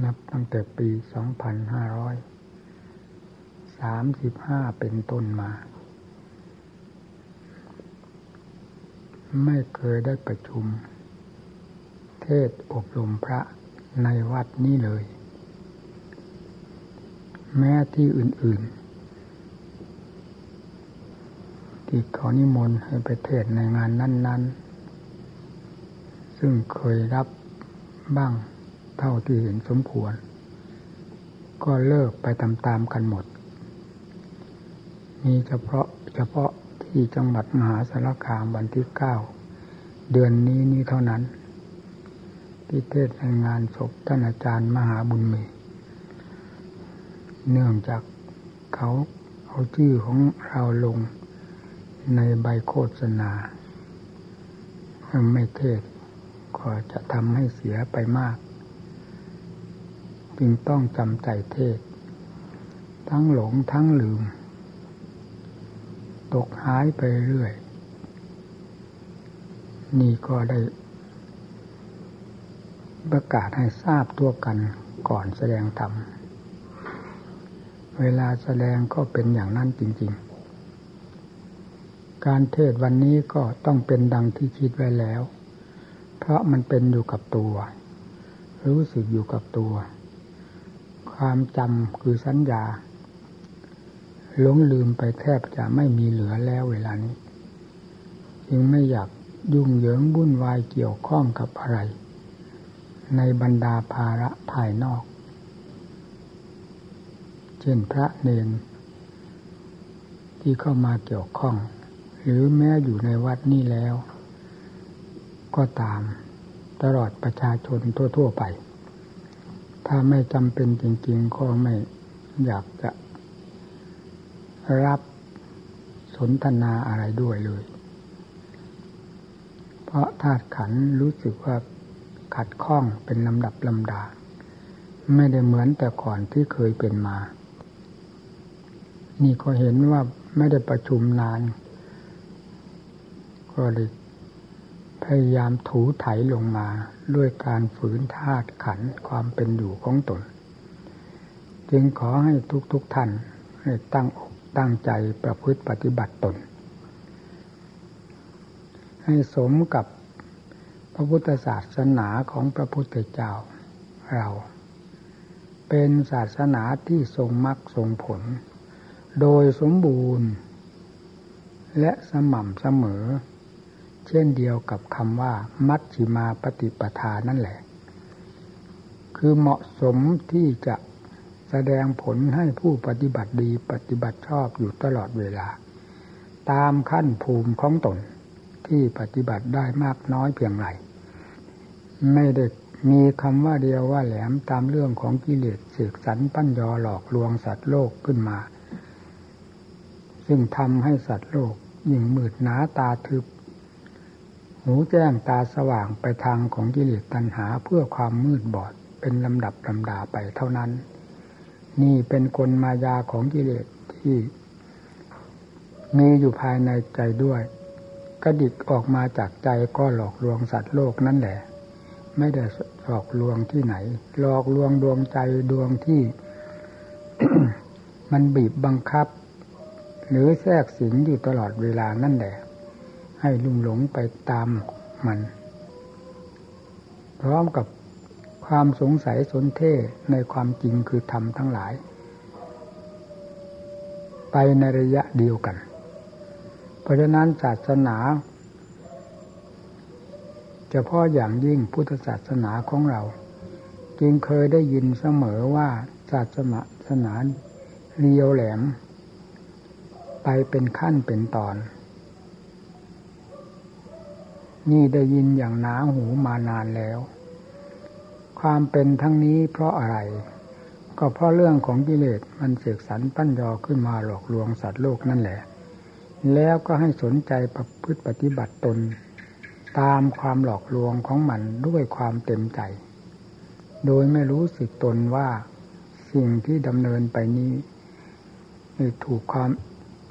นับตั้งแต่ปีสองพันห้าร้อยสามสิบห้าเป็นต้นมา ไม่เคยได้ประชุม เทศอบรมพระในวัดนี้เลย แม้ที่อื่น ๆ ที่เขานิมนต์ให้ไปเทศในงานนั้น ๆ ซึ่งเคยรับบ้าง เท่าที่เห็นสมควร ก็เลิกไปตามๆกันหมด มีเฉพาะเฉพาะที่จังหวัดมหาสารคามวันที่เก้าเดือนนี้นี้เท่านั้น ที่เทศในงานศพท่านอาจารย์มหาบุญมี เนื่องจากเขาเอาชื่อของเราลงในใบโฆษณาไม่เทศก็จะทำให้เสียไปมาก จึงต้องจำใจเทศ ทั้งหลงทั้งลืม ตกหายไปเรื่อย นี่ก็ได้ ประกาศให้ทราบตัวกันก่อนแสดงธรรม เวลาแสดงก็เป็นอย่างนั้นจริง ๆ การเทศวันนี้ก็ต้องเป็นดังที่คิดไว้แล้ว เพราะมันเป็นอยู่กับตัว รู้สึกอยู่กับตัว ความจำคือสัญญาหลงลืมไปแทบจะไม่มีเหลือแล้วเวลานี้ จึงไม่อยากยุ่งเหยิงวุ่นวายเกี่ยวข้องกับอะไร ในบรรดาภาระภายนอก เช่นพระเนนที่เข้ามาเกี่ยวข้อง หรือแม้อยู่ในวัดนี้แล้ว ก็ตามตลอดประชาชนทั่ว ๆ ไป ถ้าไม่จำเป็นจริง ๆ ก็ไม่อยากจะรับสนทนาอะไรด้วยเลย เพราะธาตุขันรู้สึกว่าขัดข้องเป็นลำดับลำดา ไม่ได้เหมือนแต่ก่อนที่เคยเป็นมา นี่ก็เห็นว่าไม่ได้ประชุมนาน ก็เลย พยายามถูไถลงมาด้วยการฝืนธาตุขันความเป็นอยู่ของตน จึงขอให้ทุกๆทท่านให้ตั้งอกตั้งใจประพฤติปฏิบัติตน ให้สมกับพระพุทธศาสนาของพระพุทธเจ้าเรา เป็นศาสนาที่ทรงมรรคทรงผล โดยสมบูรณ์ และสม่ำเสมอ เช่นเดียวกับคำว่า มัชชิมาปฏิปทานั่นแหละ คือเหมาะสมที่จะแสดงผลให้ผู้ปฏิบัติดีปฏิบัติชอบอยู่ตลอดเวลา ตามขั้นภูมิของตนที่ปฏิบัติได้มากน้อยเพียงไรไม่ได้มีคำว่าเดียวว่าแหลมตามเรื่องของกิเลสเสกสรรปั้นยอหลอกลวงสัตว์โลกขึ้นมา ซึ่งทำให้สัตว์โลกยิ่งมืดหนาตาทึบ หูแจ้งตาสว่างไปทางของกิเลสตัณหาเพื่อความมืดบอดเป็นลำดับลำดาไปเท่านั้น นี่เป็นกลมายาของกิเลสที่ มีอยู่ภายในใจด้วย กระดิกออกมาจากใจก็หลอกลวงสัตว์โลกนั่นแหละ ไม่ได้หลอกลวงที่ไหน หลอกลวงดวงใจดวงที่ มันบีบบังคับ หรือแทรกสิงอยู่ตลอดเวลานั่นแหละ ให้ลุ่มหลงไปตามมัน พร้อมกับความสงสัยสนเท่ในความจริงคือธรรมทั้งหลาย ไปในระยะเดียวกัน เพราะฉะนั้นศาสนาเฉพาะอย่างยิ่งพุทธศาสนาของเรา จึงเคยได้ยินเสมอว่าศาสนาเรียวแหลม ไปเป็นขั้นเป็นตอน นี่ได้ยินอย่างหนาหูมานานแล้ว ความเป็นทั้งนี้เพราะอะไร ก็เพราะเรื่องของกิเลสมันเสกสรรปั้นยอขึ้นมาหลอกลวงสัตว์โลกนั่นแหละ แล้วก็ให้สนใจประพฤติปฏิบัติตน ตามความหลอกลวงของมันด้วยความเต็มใจ โดยไม่รู้สึกตนว่าสิ่งที่ดำเนินไปนี้ถูกความ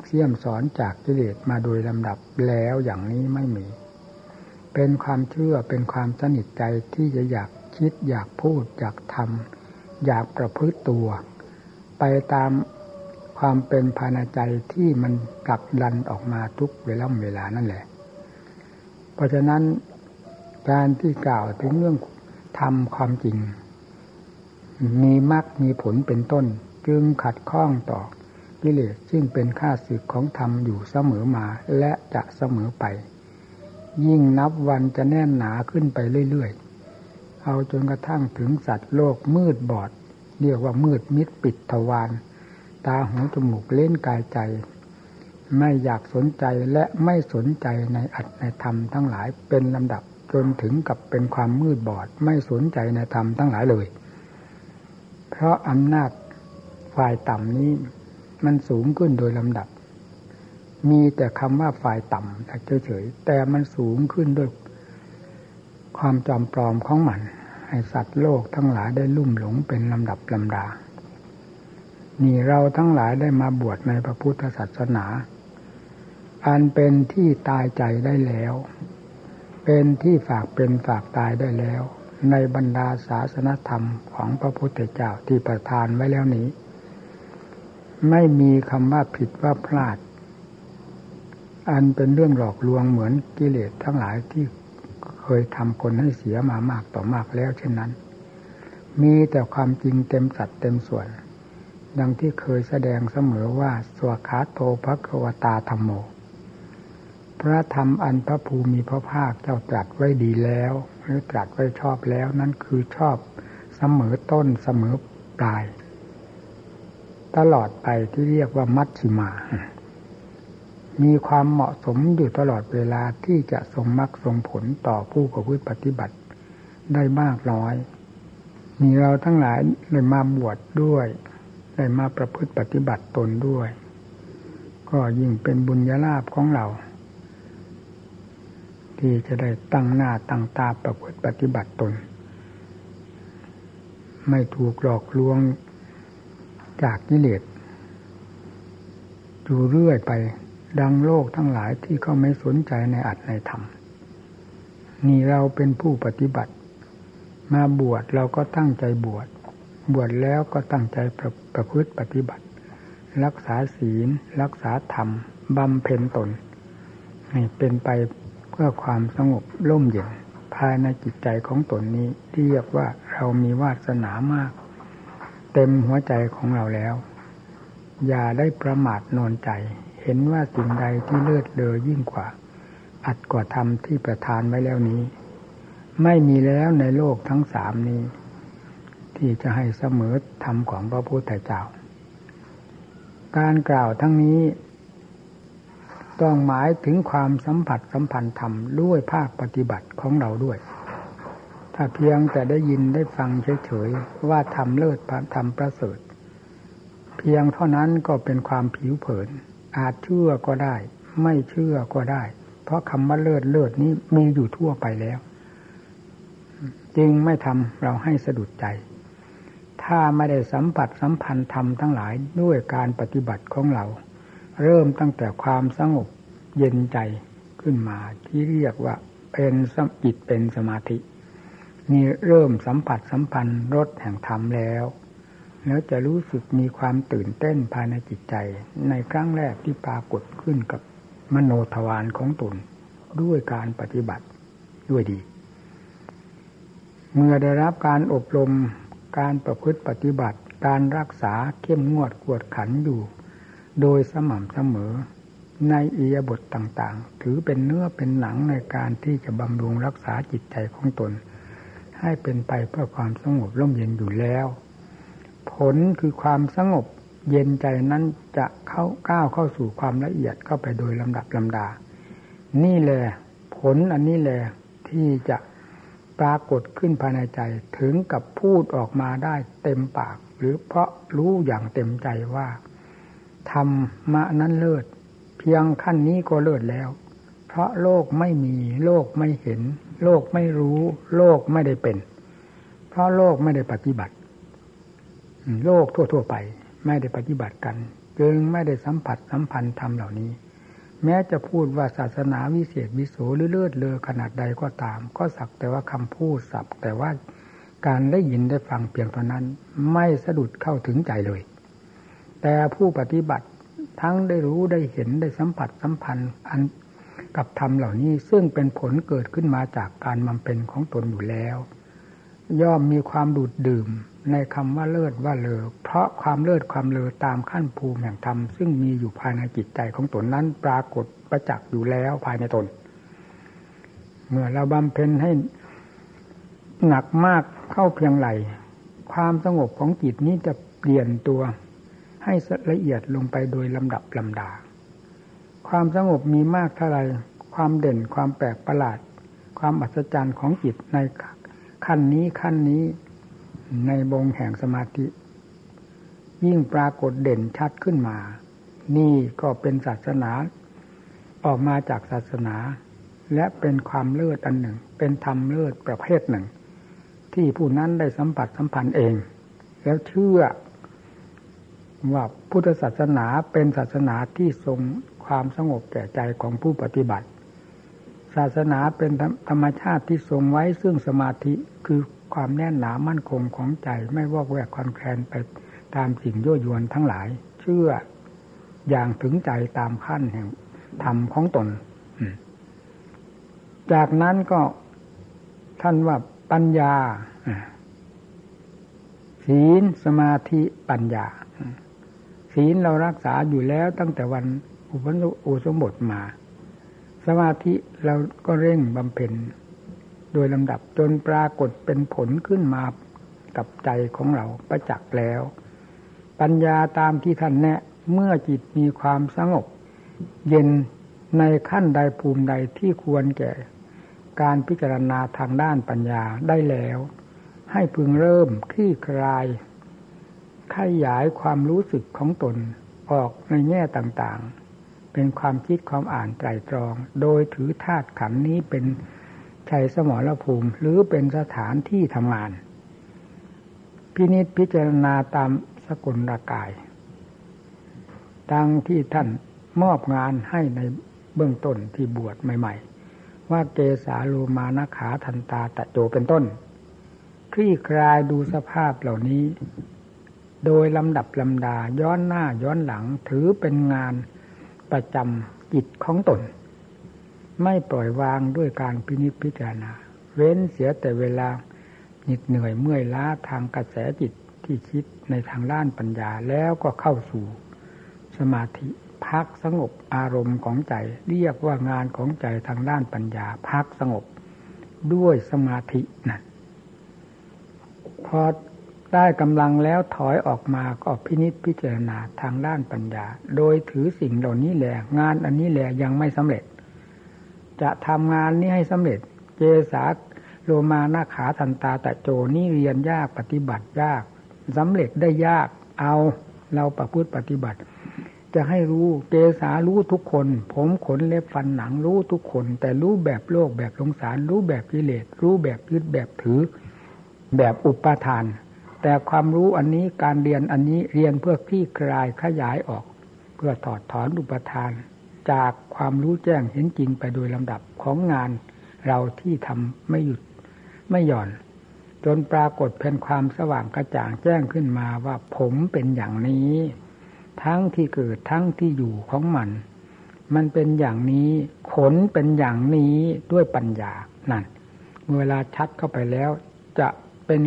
เสี่ยมสอนจากกิเลสมาโดยลำดับแล้วอย่างนี้ไม่มี เป็นความเชื่อเป็นความสนิทใจที่จะอยากคิดอยากพูดอยากทำอยากประพฤติตัว ไปตามความเป็นภายในใจที่มันกลักดันออกมาทุกเวลาเวลานั่นแหละ เพราะฉะนั้นการที่กล่าวถึงเรื่องทำความจริง มีมรรคมีผลเป็นต้น จึงขัดข้องต่อกิเลสซึ่งเป็นข้าศึกของธรรมอยู่เสมอมาและจะเสมอไป ยิ่งนับวันจะแน่นหนาขึ้นไปเรื่อยๆ เอาจนกระทั่งถึงสัตว์โลกมืดบอด เรียกว่ามืดมิดปิดทวารตาหูจมูกเล่นกายใจ ไม่อยากสนใจและไม่สนใจในอัตในธรรมทั้งหลายเป็นลำดับจนถึงกับเป็นความมืดบอด ไม่สนใจในธรรมทั้งหลายเลย เพราะอำนาจฝ่ายต่ำนี้มันสูงขึ้นโดยลำดับ มีแต่คำว่าฝ่ายต่ำเฉยๆแต่มันสูงขึ้นด้วยความจอมปลอมของมันให้สัตว์โลกทั้งหลายได้ลุ่มหลงเป็นลำดับลำดา นี่เราทั้งหลายได้มาบวชในพระพุทธศาสนา อันเป็นที่ตายใจได้แล้ว เป็นที่ฝากเป็นฝากตายได้แล้ว ในบรรดาศาสนธรรมของพระพุทธเจ้าที่ประทานไว้แล้วนี้ ไม่มีคำว่าผิดว่าพลาด อันเป็นเรื่องหลอกลวงเหมือนกิเลสทั้งหลายที่เคยทำคนให้เสียมามากต่อมากแล้วเช่นนั้น มีแต่ความจริงเต็มสัดเต็มส่วน ดังที่เคยแสดงเสมอว่าสวขาโตภควตาธรรมโม พระธรรมอันพระภูมิพระภาคเจ้าตรัสไว้ดีแล้ว หรือตรัสไว้ชอบแล้วนั่นคือชอบเสมอต้นเสมอปลาย ตลอดไปที่เรียกว่ามัชชิมา มีความเหมาะสมอยู่ตลอดเวลาที่จะส่งมรรคส่งผลต่อผู้ประพฤติปฏิบัติได้มากน้อย มีเราทั้งหลายเลยมาบวชดด้วย ได้มาประพฤติปฏิบัติตนด้วย ก็ยิ่งเป็นบุญญาลาภของเรา ที่จะได้ตั้งหน้าตั้งตาประพฤติปฏิบัติตน ไม่ถูกหลอกลวงจากกิเลสอยู่เรื่อยไป ดังโลกทั้งหลายที่เขาไม่สนใจในอัตในธรรม นี่เราเป็นผู้ปฏิบัติ มาบวชเราก็ตั้งใจบวช บวชแล้วก็ตั้งใจประประพฤติปฏิบัติ รักษาศีล รักษาธรรมบำเพ็ญตนให้เป็นไปเพื่อความสงบร่มเย็นภายในจิตใจของตนนี้เรียกว่าเรามีวาสนามาก เต็มหัวใจของเราแล้ว อย่าได้ประมาทนอนใจ เห็นว่าสิ่งใดที่เลือดเลอยิ่งกว่า อัดกว่าธรรมที่ประทานไว้แล้วนี้ ไม่มีแล้วในโลกทั้งสามนี้ ที่จะให้เสมอธรรมของพระพุทธเจ้า การกล่าวทั้งนี้ ต้องหมายถึงความสัมผัสสัมพันธ์ธรรมด้วยภาคปฏิบัติของเราด้วย ถ้าเพียงแต่ได้ยินได้ฟังเฉยๆว่าทำเลิศทำประเสริฐ เพียงเท่านั้นก็เป็นความผิวเผิน อาจเชื่อก็ได้ ไม่เชื่อก็ได้ เพราะคำว่าเลิศเลิศนี้มีอยู่ทั่วไปแล้ว จึงไม่ทำเราให้สะดุดใจ ถ้าไม่ได้สัมผัสสัมพันธ์ธรรมทั้งหลายด้วยการปฏิบัติของเรา เริ่มตั้งแต่ความสงบเย็นใจขึ้นมาที่เรียกว่าเป็นจิตเป็นสมาธิมีเริ่มสัมผัสสัมพันธ์รสแห่งธรรมแล้ว แล้วจะรู้สึกมีความตื่นเต้นภายในจิตใจ ในครั้งแรกที่ปรากฏขึ้นกับมโนทวารของตน ด้วยการปฏิบัติด้วยดี เมื่อได้รับการอบรมการประพฤติปฏิบัติ การรักษาเข้มงวดกวดขันอยู่ โดยสม่ำเสมอ ในอียบทต่างๆ ถือเป็นเนื้อเป็นหนังในการที่จะบำรุงรักษาจิตใจของตน ให้เป็นไปเพื่อความสงบร่มเย็นอยู่แล้ว ผลคือความสงบเย็นใจนั้นจะเข้าก้าวเข้าสู่ความละเอียดเข้าไปโดยลำดับลำดา นี่แหละผลอันนี้แหละที่จะปรากฏขึ้นภายในใจถึงกับพูดออกมาได้เต็มปาก หรือเพราะรู้อย่างเต็มใจว่าธรรมะนั้นเลิศ เพียงขั้นนี้ก็เลิศแล้ว เพราะโลกไม่มี โลกไม่เห็น โลกไม่รู้ โลกไม่ได้เป็น เพราะโลกไม่ได้ปฏิบัติ โลกทั่ว ๆ ไป ไม่ได้ปฏิบัติกันจึงไม่ได้สัมผัสสัมพันธ์ธรรมเหล่านี้ แม้จะพูดว่าศาสนาวิเศษวิโสหรือเลิศเลอขนาดใดก็ตาม ก็สักแต่ว่าคำพูดสับแต่ว่าการได้ยินได้ฟังเพียงเท่านั้น ไม่สะดุดเข้าถึงใจเลย แต่ผู้ปฏิบัติทั้งได้รู้ได้เห็นได้สัมผัสสัมพันธ์อันกับธรรมเหล่านี้ซึ่งเป็นผลเกิดขึ้นมาจากการบำเพ็ญของตนอยู่แล้ว ย่อมมีความดูดดื่ม ในคำว่าเลิศว่าเลอเพราะความเลิศความเลอตามขั้นภูมิแห่งธรรมซึ่งมีอยู่ภายในจิตใจของตนนั้นปรากฏประจักษ์อยู่แล้วภายในตน เมื่อเราบำเพ็ญให้หนักมากเข้าเพียงไหลความสงบของจิตนี้จะเปลี่ยนตัว ให้ละเอียดลงไปโดยลำดับลำดา ความสงบมีมากเท่าไรความเด่นความแปลกประหลาด ความอัศจรรย์ของจิตในขั้นนี้ขั้นนี้ ในบงแห่งสมาธิ ยิ่งปรากฏเด่นชัดขึ้นมา นี่ก็เป็นศาสนา ออกมาจากศาสนา และเป็นความเลิศอันหนึ่ง เป็นธรรมเลิศประเภทหนึ่ง ที่ผู้นั้นได้สัมผัสสัมพันธ์เอง แล้วเชื่อว่าพุทธศาสนาเป็นศาสนาที่ทรงความสงบแก่ใจของผู้ปฏิบัติ ศาสนาเป็นธรรมชาติที่ทรงไว้ซึ่งสมาธิคือ ความแน่นหนามั่นคงของใจไม่วอกแวกคลอนแคลนไปตามสิ่งยั่วยวนทั้งหลาย เชื่ออย่างถึงใจตามขั้นแห่งธรรมของตน จากนั้นก็ท่านว่าปัญญาศีลสมาธิปัญญา ศีลเรารักษาอยู่แล้วตั้งแต่วันอุปอุสมบทมา สมาธิเราก็เร่งบำเพ็ญ โดยลำดับจนปรากฏเป็นผลขึ้นมากับใจของเราประจักษ์แล้ว ปัญญาตามที่ท่านแนะเมื่อจิตมีความสงบ เย็นในขั้นใดภูมิใดที่ควรแก่ การพิจารณาทางด้านปัญญาได้แล้ว ให้พึงเริ่มคลี่คลายขยายความรู้สึกของตนออกในแง่ต่างๆ เป็นความคิดความอ่านไตรตรอง โดยถือธาตุขันนี้เป็น ชัยสมรภูมิ หรือเป็นสถานที่ทำงาน พินิจพิจารณาตามสกุลรากายดังที่ท่านมอบงานให้ในเบื้องต้นที่บวชใหม่ ๆ ว่าเกสาโลมานขาทันตาตะโจเป็นต้นคลี่คลายดูสภาพเหล่านี้ โดยลำดับลำดาย้อนหน้าย้อนหลังถือเป็นงานประจำจิตของตน ไม่ปล่อยวางด้วยการพินิจพิจารณา เว้นเสียแต่เวลาหนิดเหนื่อยเมื่อยล้าทางกระแสจิตที่คิดในทางด้านปัญญาแล้วก็เข้าสู่สมาธิพักสงบอารมณ์ของใจ เรียกว่างานของใจทางด้านปัญญา พักสงบด้วยสมาธินะพอได้กำลังแล้วถอยออกมาก็พินิจพิจารณาทางด้านปัญญา โดยถือสิ่งเหล่านี้แหละงานอันนี้แหละยังไม่สำเร็จ จะทำงานนี้ให้สำเร็จเจสาโลมานาขาทันตาตะโจนี่เรียนยากปฏิบัติยากสำเร็จได้ยากเอาเราประพฤติปฏิบัติ จะให้รู้เกสารู้ทุกคน ผมขนเล็บฟันหนังรู้ทุกคน แต่รู้แบบโลกแบบสงสาร รู้แบบกิเลสรู้แบบยึดแบบถือ แบบอุปทาน แต่ความรู้อันนี้การเรียนอันนี้เรียนเพื่อคลี่คลายขยายออก เพื่อถอดถอนอุปทาน จากความรู้แจ้งเห็นจริงไปโดยลำดับของงานเราที่ทำไม่หยุดไม่หย่อน จนปรากฏเป็นความสว่างกระจ่างแจ้งขึ้นมาว่าผมเป็นอย่างนี้ ทั้งที่เกิดทั้งที่อยู่ของมัน มันเป็นอย่างนี้ขนเป็นอย่างนี้ด้วยปัญญานั่นเวลาชัดเข้าไปแล้ว จะเป็น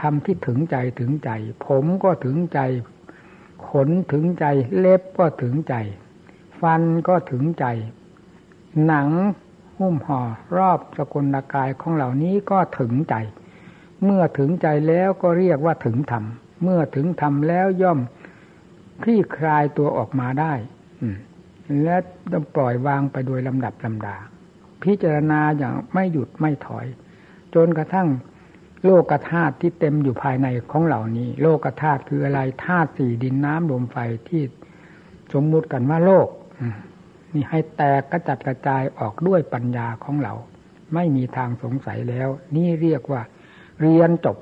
ทำที่ถึงใจถึงใจ ผมก็ถึงใจ ขนถึงใจ เล็บก็ถึงใจ ฟันก็ถึงใจ หนังหุ้มห่อรอบสกุลกายของเหล่านี้ก็ถึงใจ เมื่อถึงใจแล้วก็เรียกว่าถึงธรรม เมื่อถึงธรรมแล้วย่อมคลี่คลายตัวออกมาได้และต้องปล่อยวางไปโดยลำดับลำดา พิจารณาอย่างไม่หยุดไม่ถอย จนกระทั่งโลกธาตุที่เต็มอยู่ภายในของเหล่านี้ โลกธาตุคืออะไรธาตุสี่ดินน้ำลมไฟที่สมมุติกันว่าโลก นี่ให้แตกกระจัดกระจายออกด้วยปัญญาของเรา ไม่มีทางสงสัยแล้ว นี่เรียกว่า เรียนจบ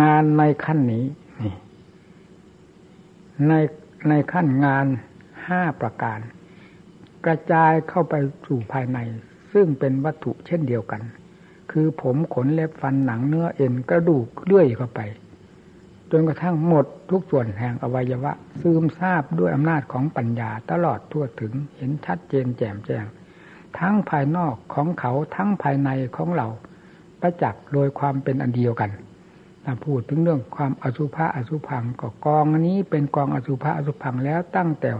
งานในขั้นนี้นี่ในในขั้นงานห้าประการ กระจายเข้าไปสู่ภายใน ซึ่งเป็นวัตถุเช่นเดียวกัน คือผมขนเล็บฟันหนังเนื้อเอ็นกระดูกเลื่อยเข้าไป จนกระทั่งหมดทุกส่วนแห่งอวัยวะ ซึมซาบด้วยอำนาจของปัญญาตลอดทั่วถึงเห็นชัดเจนแจ่มแจ้ง ทั้งภายนอกของเขาทั้งภายในของเรา ประจักษ์โดยความเป็นอันเดียวกันถ้าพูดถึงเรื่องความอสุภะอสุพังก็กองนี้เป็นกองอสุภะอสุพังแล้วตั้งแต่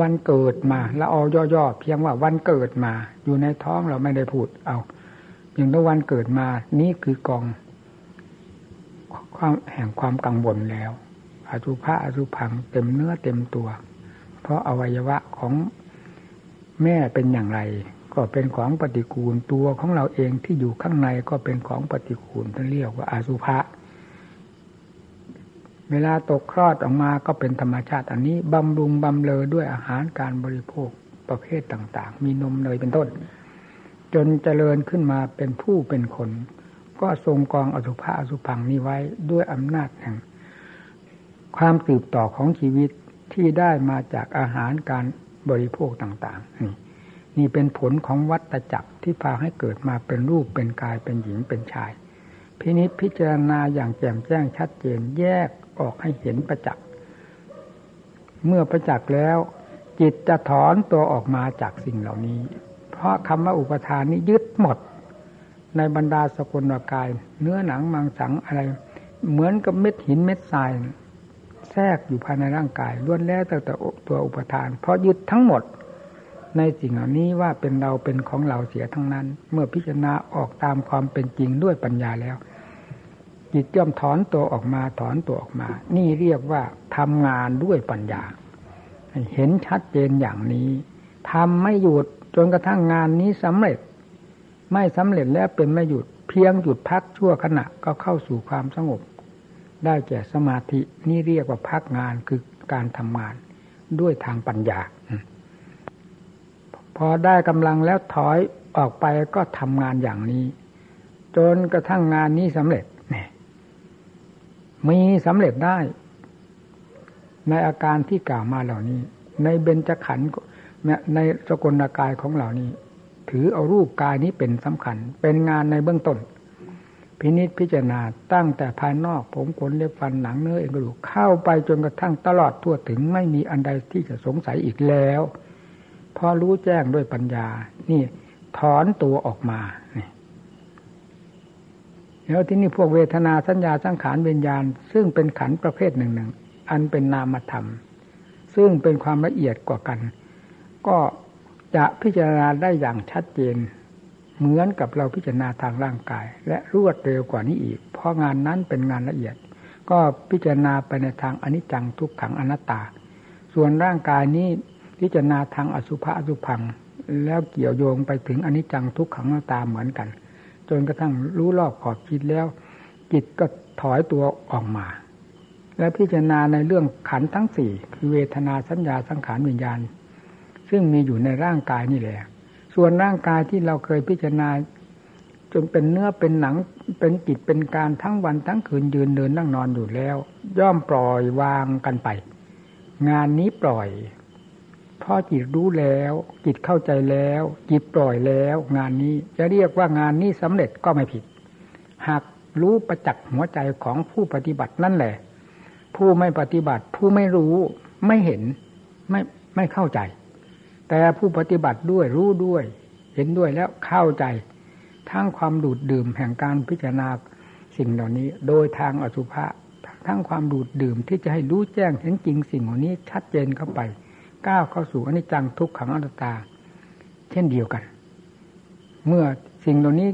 วันเกิดมาละออย่อๆเพียงว่าวันเกิดมา อยู่ในท้องเราไม่ได้พูดเอาอย่างตะวันเกิดมา นี่คือกอง ความแห่งความกังวลแล้วอสุภะอสุพังเต็มเนื้อเต็มตัว เพราะอวัยวะของแม่เป็นอย่างไร ก็เป็นของปฏิกูลตัวของเราเองที่อยู่ข้างในก็เป็นของปฏิกูลท่านเรียกว่าอาสุภะเวลาตกคลอดออกมาก็เป็นธรรมชาติอันนี้บำรุงบำเลอด้วยอาหารการบริโภคประเภทต่าง ๆ มีนมเนยเป็นต้น จนเจริญขึ้นมาเป็นผู้เป็นคน ก็ทรงกองอสุภะอสุพังนี้ไว้ด้วยอำนาจแห่ง ความสืบต่อของชีวิตที่ได้มาจากอาหารการบริโภคต่างๆ นี่นี่เป็นผลของวัตจักรที่พาให้เกิดมาเป็นรูปเป็นกายเป็นหญิงเป็นชาย พินิจพิจารณาอย่างแจ่มแจ้งชัดเจนแยกออกให้เห็นประจักษ์เมื่อประจักษ์แล้ว จิตจะถอนตัวออกมาจากสิ่งเหล่านี้ เพราะคำว่าอุปทานนี้ยึดหมด ในบรรดาสกุลกาย เนื้อหนังมังสังอะไร เหมือนกับเม็ดหินเม็ดทราย แทรกอยู่ภายในร่างกายล้วนแล้วแต่ตัวอุปทาน เพราะยึดทั้งหมด ในสิ่งเหล่านี้ว่าเป็นเราเป็นของเราเสียทั้งนั้น เมื่อพิจารณาออกตามความเป็นจริงด้วยปัญญาแล้ว จิตย่อมถอนตัวออกมาถอนตัวออกมา นี่เรียกว่าทำงานด้วยปัญญา เห็นชัดเจนอย่างนี้ทำไม่หยุดจนกระทั่งงานนี้สำเร็จ ไม่สำเร็จแล้วเป็นไม่หยุดเพียงหยุดพักชั่วขณะก็เข้าสู่ความสงบ ได้แก่สมาธินี่เรียกว่าพักงานคือการทำงานด้วยทางปัญญา พอได้กำลังแล้วถอยออกไปก็ทำงานอย่างนี้ จนกระทั่งงานนี้สำเร็จมีสำเร็จได้ ในอาการที่กล่าวมาเหล่านี้ ในเบญจขันธ์ในสกลกายของเหล่านี้ ถือเอารูปกายนี้เป็นสำคัญ เป็นงานในเบื้องต้น พินิษพิจารณาตั้งแต่ภายนอก ผมขนเล็บฟันหนังเนื้อเอ็นกระดูกเข้าไปจนกระทั่งตลอดทั่วถึงไม่มีอันใดที่จะสงสัยอีกแล้วพอรู้แจ้งด้วยปัญญา นี่ ถอนตัวออกมานี่แล้วที่นี่พวกเวทนาสัญญาสังขารเวียญญาณ ซึ่งเป็นขันประเภทหนึ่งหนึ่งอันเป็นนามธรรม ซึ่งเป็นความละเอียดกว่ากัน ก็ จะพิจารณาได้อย่างชัดเจน เหมือนกับเราพิจารณาทางร่างกาย และรวดเร็วกว่านี้อีก เพราะงานนั้นเป็นงานละเอียด ก็พิจารณาไปในทางอนิจจังทุกขังอนัตตา ส่วนร่างกายนี้พิจารณาทางอสุภะอสุพัง แล้วเกี่ยวโยงไปถึงอนิจจังทุกขังอนัตตาเหมือนกัน จนกระทั่งรู้รอบขอบคิดแล้ว จิตก็ถอยตัวออกมา และพิจารณาในเรื่องขันทั้งสี่คือเวทนาสัญญาสังขารวิญญาณ ซึ่งมีอยู่ในร่างกายนี่แหละ ส่วนร่างกายที่เราเคยพิจารณา จนเป็นเนื้อเป็นหนังเป็นจิตเป็นการทั้งวันทั้งคืนยืนเดินนั่งนอนอยู่แล้ว ย่อมปล่อยวางกันไป งานนี้ปล่อยพอจิตรู้แล้ว จิตเข้าใจแล้ว จิตปล่อยแล้ว งานนี้จะเรียกว่างานนี้สำเร็จก็ไม่ผิด หากรู้ประจักษ์หัวใจของผู้ปฏิบัตินั่นแหละ ผู้ไม่ปฏิบัติ ผู้ไม่รู้ ไม่เห็น ไม่ไม่เข้าใจ แต่ผู้ปฏิบัติด้วยรู้ด้วย เห็นด้วยแล้วเข้าใจทั้งความดูดดื่มแห่งการพิจารณาสิ่งเหล่านี้ โดยทางอสุภะทั้งความดูดดื่มที่จะให้รู้แจ้งเห็นจริงสิ่งเหล่านี้ชัดเจนเข้าไป ก้าวเข้าสู่อนิจจังทุกขังอนัตตา เช่นเดียวกัน เมื่อสิ่งเหล่านี้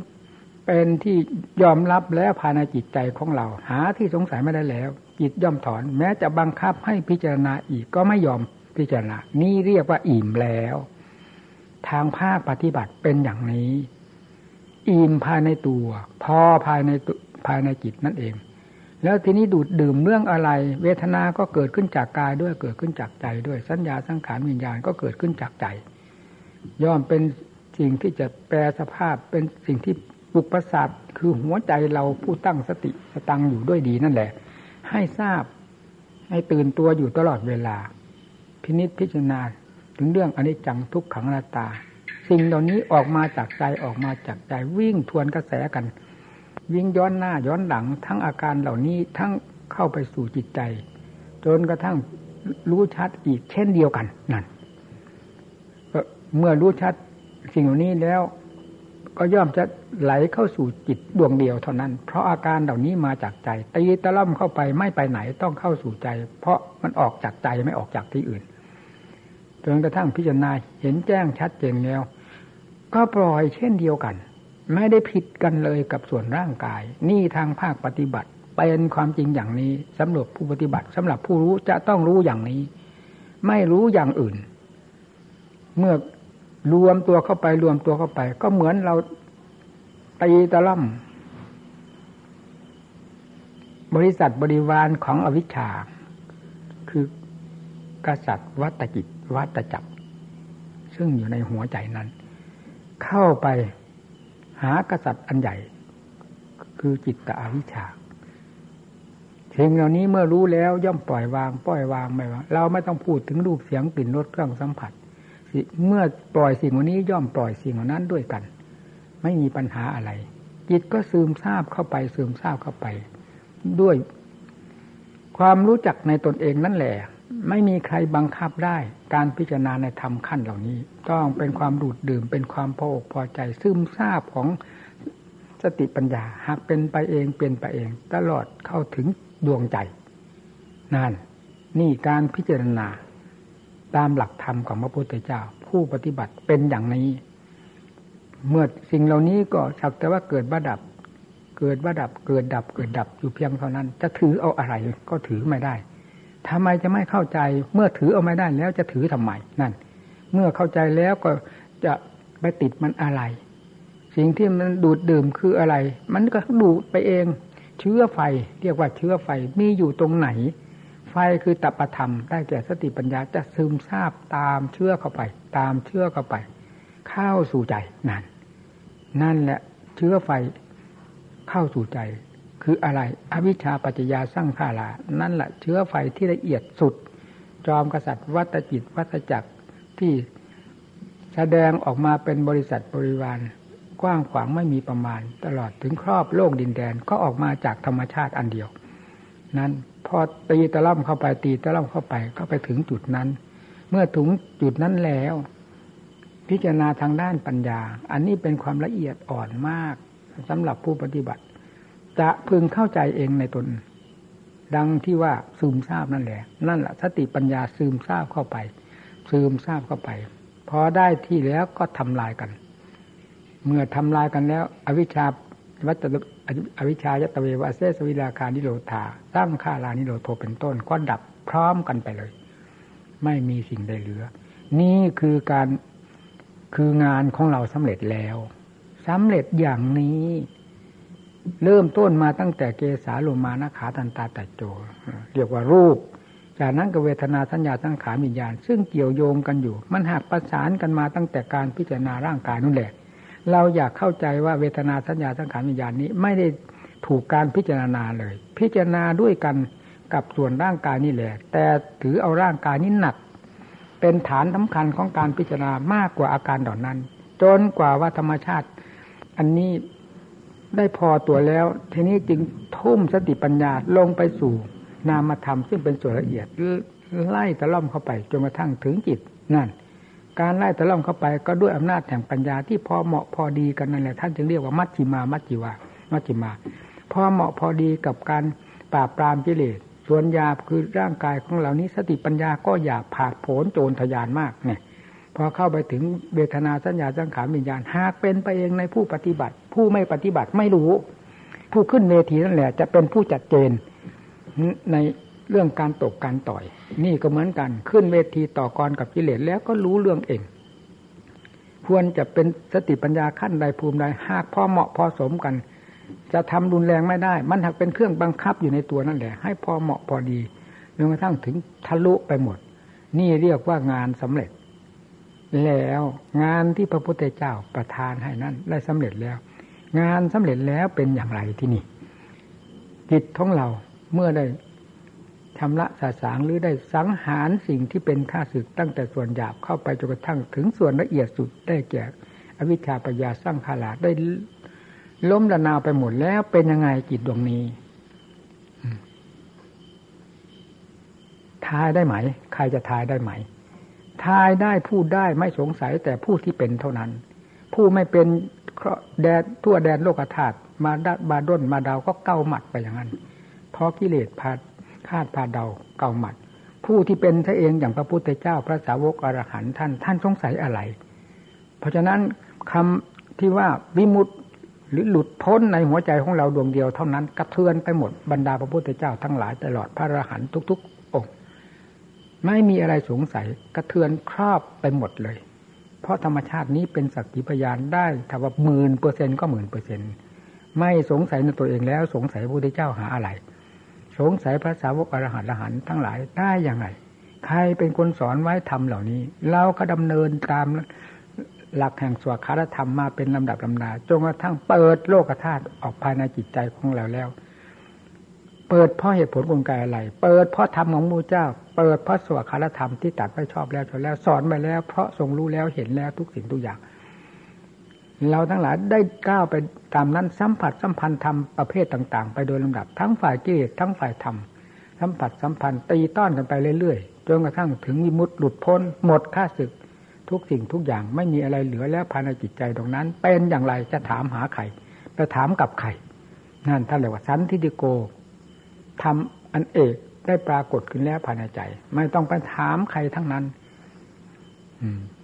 เป็นที่ยอมรับแล้วภายในจิตใจของเรา หาที่สงสัยไม่ได้แล้ว จิตย่อมถอน แม้จะบังคับให้พิจารณาอีกก็ไม่ยอม พิจารณา นี่เรียกว่าอิ่มแล้ว ทางภาคปฏิบัติเป็นอย่างนี้ อิ่มภายในตัว พอภายในภายในจิตนั่นเอง แล้วทีนี้ดูดดื่มเรื่องอะไร เวทนา ก็เกิดขึ้นจากกายด้วย เกิดขึ้นจากใจด้วย สัญญาสังขารวิญญาณก็เกิดขึ้นจากใจ ย่อมเป็นสิ่งที่จะแปลสภาพเป็นสิ่งที่ปุกประสาทคือหัวใจเราผู้ตั้งสติสตังอยู่ด้วยดีนั่นแหละ ให้ทราบให้ตื่นตัวอยู่ตลอดเวลา พินิษพิจารณาถึงเรื่องอนิจจังทุกขังนาตา สิ่งเหล่านี้ออกมาจากใจออกมาจากใจวิ่งทวนกระแสกัน วิ่งย้อนหน้าย้อนหลังทั้งอาการเหล่านี้ทั้งเข้าไปสู่จิตใจ จนกระทั่งรู้ชัดอีกเช่นเดียวกันนั่นเมื่อรู้ชัดสิ่งเหล่านี้แล้ว ก็ย่อมจะไหลเข้าสู่จิตดวงเดียวเท่านั้น เพราะอาการเหล่านี้มาจากใจตีตะล่อมเข้าไปไม่ไปไหนต้องเข้าสู่ใจ เพราะมันออกจากใจไม่ออกจากที่อื่นจนกระทั่งพิจารณาเห็นแจ้งชัดเจนแล้ว ก็ปล่อยเช่นเดียวกัน ไม่ได้ผิดกันเลยกับส่วนร่างกาย นี่ทางภาคปฏิบัติเป็นความจริงอย่างนี้สำหรับผู้ปฏิบัติสำหรับผู้รู้จะต้องรู้อย่างนี้ ไม่รู้อย่างอื่น เมื่อ รวมตัวเข้าไปรวมตัวเข้าไป ก็เหมือนเราตีตะล่อมบริษัทบริวารของอวิชชา คือกษัตริย์วัตจิตวัตจักรซึ่งอยู่ในหัวใจนั้น เข้าไปหากษัตริย์อันใหญ่ คือจิตตอวิชชาสิ่งเหล่านี้เมื่อรู้แล้วย่อมปล่อยวางปล่อยวางไม่ว่า เราไม่ต้องพูดถึงรูปเสียงกลิ่นรสเครื่องสัมผัส เมื่อปล่อยสิ่งวันนี้ย่อมปล่อยสิ่งเหล่านั้นด้วยกัน ไม่มีปัญหาอะไร จิตก็ซึมซาบเข้าไปซึมซาบเข้าไป ด้วย ความรู้จักในตนเองนั่นแหละ ไม่มีใครบังคับได้ การพิจารณาในธรรมขั้นเหล่านี้ ต้องเป็นความดูดดื่มเป็นความพออกพอใจซึมซาบของสติปัญญาหากเป็นไปเองเป็นไปเอง ตลอดเข้าถึงดวงใจนั่นนี่การพิจารณา ตามหลักธรรมของพระพุทธเจ้า ผู้ปฏิบัติเป็นอย่างนี้ เมื่อสิ่งเหล่านี้ก็สักแต่ว่าเกิดบ้าดับ เกิดบ้าดับ เกิดดับ เกิดดับอยู่เพียงเท่านั้น จะถือเอาอะไรก็ถือไม่ได้ทำไมจะไม่เข้าใจ เมื่อถือเอาไม่ได้แล้วจะถือทำไมนั่น เมื่อเข้าใจแล้วก็จะไปติดมันอะไร สิ่งที่มันดูดดื่มคืออะไร มันก็ดูดไปเอง เชื้อไฟ เรียกว่าเชื้อไฟมีอยู่ตรงไหน ไฟคือตัปธรรมได้แก่สติปัญญาจะซึมซาบตามเชื่อเข้าไป ตามเชื่อเข้าไป เข้าสู่ใจนั่นนั่นแหละเชื้อไฟเข้าสู่ใจ คืออะไรอวิชชาปัจจยาสร้างขาลา นั่นแหละเชื้อไฟที่ละเอียดสุด จอมกษัตริย์วัตจิตวัตจักรที่แสดงออกมาเป็นบริษัทบริวารกว้างขวางไม่มีประมาณ ตลอดถึงครอบโลกดินแดนก็ออกมาจากธรรมชาติอันเดียว นั้น พอตีตะล่อมเข้าไปตีตะล่อมเข้าไปก็ไปถึงจุดนั้น เมื่อถึงจุดนั้นแล้ว พิจารณาทางด้านปัญญา อันนี้เป็นความละเอียดอ่อนมากสำหรับผู้ปฏิบัติ จะพึงเข้าใจเองในตน ดังที่ว่าซึมซาบนั่นแหละ นั่นแหละสติปัญญาซึมซาบเข้าไป ซึมซาบเข้าไปพอได้ที่แล้วก็ทำลายกัน เมื่อทำลายกันแล้ว อวิชชา วัตอวิชายตเววาเสสวิลาคานิโรธาสร้างฆาลานิโรโทเป็นต้น ก็ดับพร้อมกันไปเลย ไม่มีสิ่งใดเหลือ นี่คือการคืองานของเราสำเร็จแล้วสำเร็จอย่างนี้ เริ่มต้นมาตั้งแต่เกสาลมานาขาตันตาตัดโจ เรียกว่ารูป จากนั้นก็เวทนาสัญญาสังขารวิญญาณ ซึ่งเกี่ยวโยงกันอยู่ มันหักประสานกันมาตั้งแต่การพิจารณาร่างกายนั่นแหละ เราอยากเข้าใจว่าเวทนาสัญญาสังขารวิญญาณนี้ ไม่ได้ถูกการพิจารณาเลย พิจารณาด้วยกันกับส่วนร่างกายนี่แหละ แต่ถือเอาร่างกายนี้หนัก เป็นฐานสาคัญของการพิจารณามากกว่าอาการดอกนั้น จนกว่าว่าธรรมชาติ อันนี้ได้พอตัวแล้ว ทีนี้จึงทุ่มสติปัญญาลงไปสู่นามธรรมซึ่งเป็นส่วนละเอียดไล่ตะล่อมเข้าไปจนกระทั่งถึงจิตนั่น การไล่ตะล่อมเข้าไปก็ด้วยอำนาจแห่งปัญญาที่พอเหมาะพอดีกันนั่นแหละท่านจึงเรียกว่ามัชจิมามัชจิวามัชจิมา พอเหมาะพอดีกับการปราบปรามกิเลสส่วนยาคือร่างกายของเหล่านี้สติปัญญาก็อยากผาดโผนโจรทยานมากเนี่ยพอเข้าไปถึงเวทนาสัญญาสังขารวิญญาณหากเป็นไปเองในผู้ปฏิบัติ ผู้ไม่ปฏิบัติไม่รู้ ผู้ขึ้นเวทีนั่นแหละ จะเป็นผู้จัดเจนใน เรื่องการตกการต่อย นี่ก็เหมือนกัน ขึ้นเวทีต่อกรกับกิเลสแล้วก็รู้เรื่องเอง ควรจะเป็นสติปัญญาขั้นใดภูมิใดหากพอเหมาะพอสมกัน จะทำรุนแรงไม่ได้ มันหากเป็นเครื่องบังคับอยู่ในตัวนั่นแหละ ให้พอเหมาะพอดีจนกระทั่งถึงทะลุไปหมด นี่เรียกว่างานสำเร็จ แล้วงานที่พระพุทธเจ้าประทานให้นั้นได้สำเร็จแล้ว งานสำเร็จแล้วเป็นอย่างไรที่นี่จิตของเราเมื่อได้ ชำระสาสางหรือได้สังหารสิ่งที่เป็นข้าศึกตั้งแต่ส่วนหยาบเข้าไปจนกระทั่งถึงส่วนละเอียดสุดได้แก่อวิชชาปัญญาสร้างขาลาได้ล้มละนาวไปหมดแล้วเป็นยังไงจิตดวงนี้ทายได้ไหม ใครจะทายได้ไหม ทายได้พูดได้ไม่สงสัยแต่ผู้ที่เป็นเท่านั้น ผู้ไม่เป็นแดนทั่วแดนโลกธาตุมาดบาด้นมาดาวก็เก้าหมัดไปอย่างนั้นเพราะกิเลสพา คาดพาเดาเกาหมัด ผู้ที่เป็นท่าเองอย่างพระพุทธเจ้าพระสาวกอรหันท่าน ท่านสงสัยอะไร เพราะฉะนั้นคำที่ว่าวิมุตติหรือหลุดพ้นในหัวใจของเราดวงเดียวเท่านั้นกระเทือนไปหมดบรรดาพระพุทธเจ้าทั้งหลายตลอดพระอรหันต์ทุก ๆ องค์ ไม่มีอะไรสงสัยกระเทือนครอบไปหมดเลย เพราะธรรมชาตินี้เป็นสักขีพยานได้ถ้าว่าหมื่นเปอร์เซ็นก็หมื่นเปอร์เซ็นไม่สงสัยในตัวเองแล้วสงสัยพระพุทธเจ้าหาอะไร สงสัยพระสาวกอรหันต์อรหันต์ทั้งหลายได้อย่างไร ใครเป็นคนสอนไว้ทำเหล่านี้ เราก็ดำเนินตามหลักแห่งสวดคารธรรมมาเป็นลำดับลำดาจนกระทั่งเปิดโลกธาตุออกภายในจิตใจของเราแล้ว เปิดเพราะเหตุผลกลไกอะไร เปิดเพราะธรรมของมูเจ้า เปิดเพราะสวดคารธรรมที่ตัดไว้ชอบแล้วจนแล้วสอนไปแล้ว เพราะทรงรู้แล้วเห็นแล้วทุกสิ่งทุกอย่าง เราทั้งหลายได้ก้าวไปตามนั้นสัมผัสสัมพันธ์ธรรมประเภทต่าง ๆ ไปโดยลำดับ ทั้งฝ่ายกิเลสทั้งฝ่ายธรรมสัมผัสสัมพันธ์ตีต้อนกันไปเรื่อยๆจนกระทั่งถึงมิมุตหลุดพ้น หมดค่าศึกทุกสิ่งทุกอย่างไม่มีอะไรเหลือแล้วภายในจิตใจตรงนั้น เป็นอย่างไรจะถามหาใครไปถามกับใครนั่นท่านเรียกว่าสันทิฏฐิโกทำอันเอกได้ปรากฏขึ้นแล้วภายในใจ ไม่ต้องไปถามใครทั้งนั้น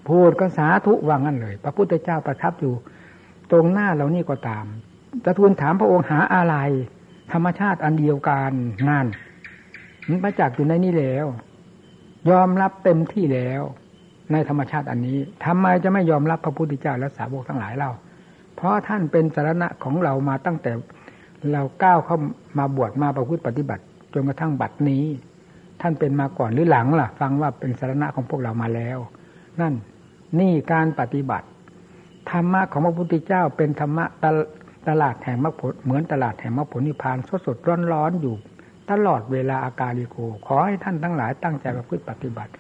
พูดก็สาธุว่างั้นเลย พระพุทธเจ้าประทับอยู่ ตรงหน้าเรานี่ก็ตามจะทูลถามพระองค์หาอะไร ธรรมชาติอันเดียวกันนั่นมันประจักษ์อยู่ในนี้แล้ว ยอมรับเต็มที่แล้ว ในธรรมชาติอันนี้ทำไมจะไม่ยอมรับพระพุทธเจ้าและสาวกทั้งหลายเรา เพราะท่านเป็นสารณะของเรามาตั้งแต่เราก้าวเข้ามาบวชมาประพฤติปฏิบัติจนกระทั่งบัดนี้ ท่านเป็นมาก่อนหรือหลังล่ะ ฟังว่าเป็นสารณะของพวกเรามาแล้ว นั่น นี่การปฏิบัติ ธรรมะของพระพุทธเจ้าเป็นธรรมะตลาดแห่งมรรคผลเหมือนตลาดแห่งมรรคผลนิพพานสดสดร้อนร้อนอยู่ ตลอดเวลาอาการลิโก ขอให้ท่านทั้งหลายตั้งใจประพฤติปฏิบัติ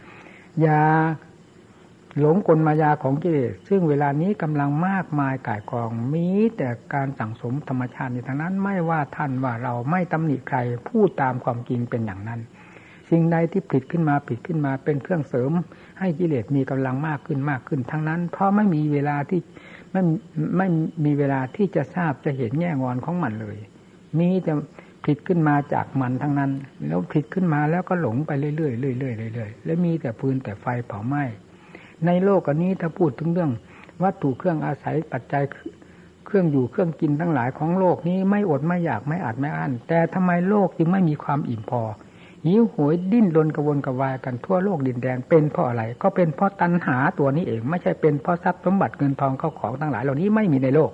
อย่าหลงกลมายาของกิเลสซึ่งเวลานี้กำลังมากมายก่ายกองมีแต่การสั่งสมธรรมชาติในทางนั้น ไม่ว่าท่านว่าเราไม่ตำหนิใครพูดตามความจริงเป็นอย่างนั้น สิ่งใดที่ผิดขึ้นมาผิดขึ้นมาเป็นเครื่องเสริม ให้กิเลสมีกำลังมากขึ้นมากขึ้น ทั้งนั้น เพราะไม่มีเวลาที่ไม่ไม่มีเวลาที่จะทราบจะเห็นแง่งอนของมันเลย มีแต่ผิดขึ้นมาจากมันทั้งนั้น แล้วผิดขึ้นมาแล้วก็หลงไปเรื่อยๆเรื่อยๆเรื่อยๆแล้วมีแต่ฟืนแต่ไฟเผาไหม้ในโลกอันนี้ถ้าพูดถึงเรื่อง วัตถุเครื่องอาศัยปัจจัยเครื่องอยู่เครื่องกินทั้งหลายของโลกนี้ไม่อดไม่อยากไม่อาจไม่อั้นแต่ทำไมโลกจึงไม่มีความอิ่มพอ หิวโหยดิ้นรนกระวนกระวายกันทั่วโลกดินแดนเป็นเพราะอะไร ก็เป็นเพราะตัณหาตัวนี้เอง ไม่ใช่เป็นเพราะทรัพย์สมบัติเงินทองเข้าของทั้งหลาย เหล่านี้ไม่มีในโลก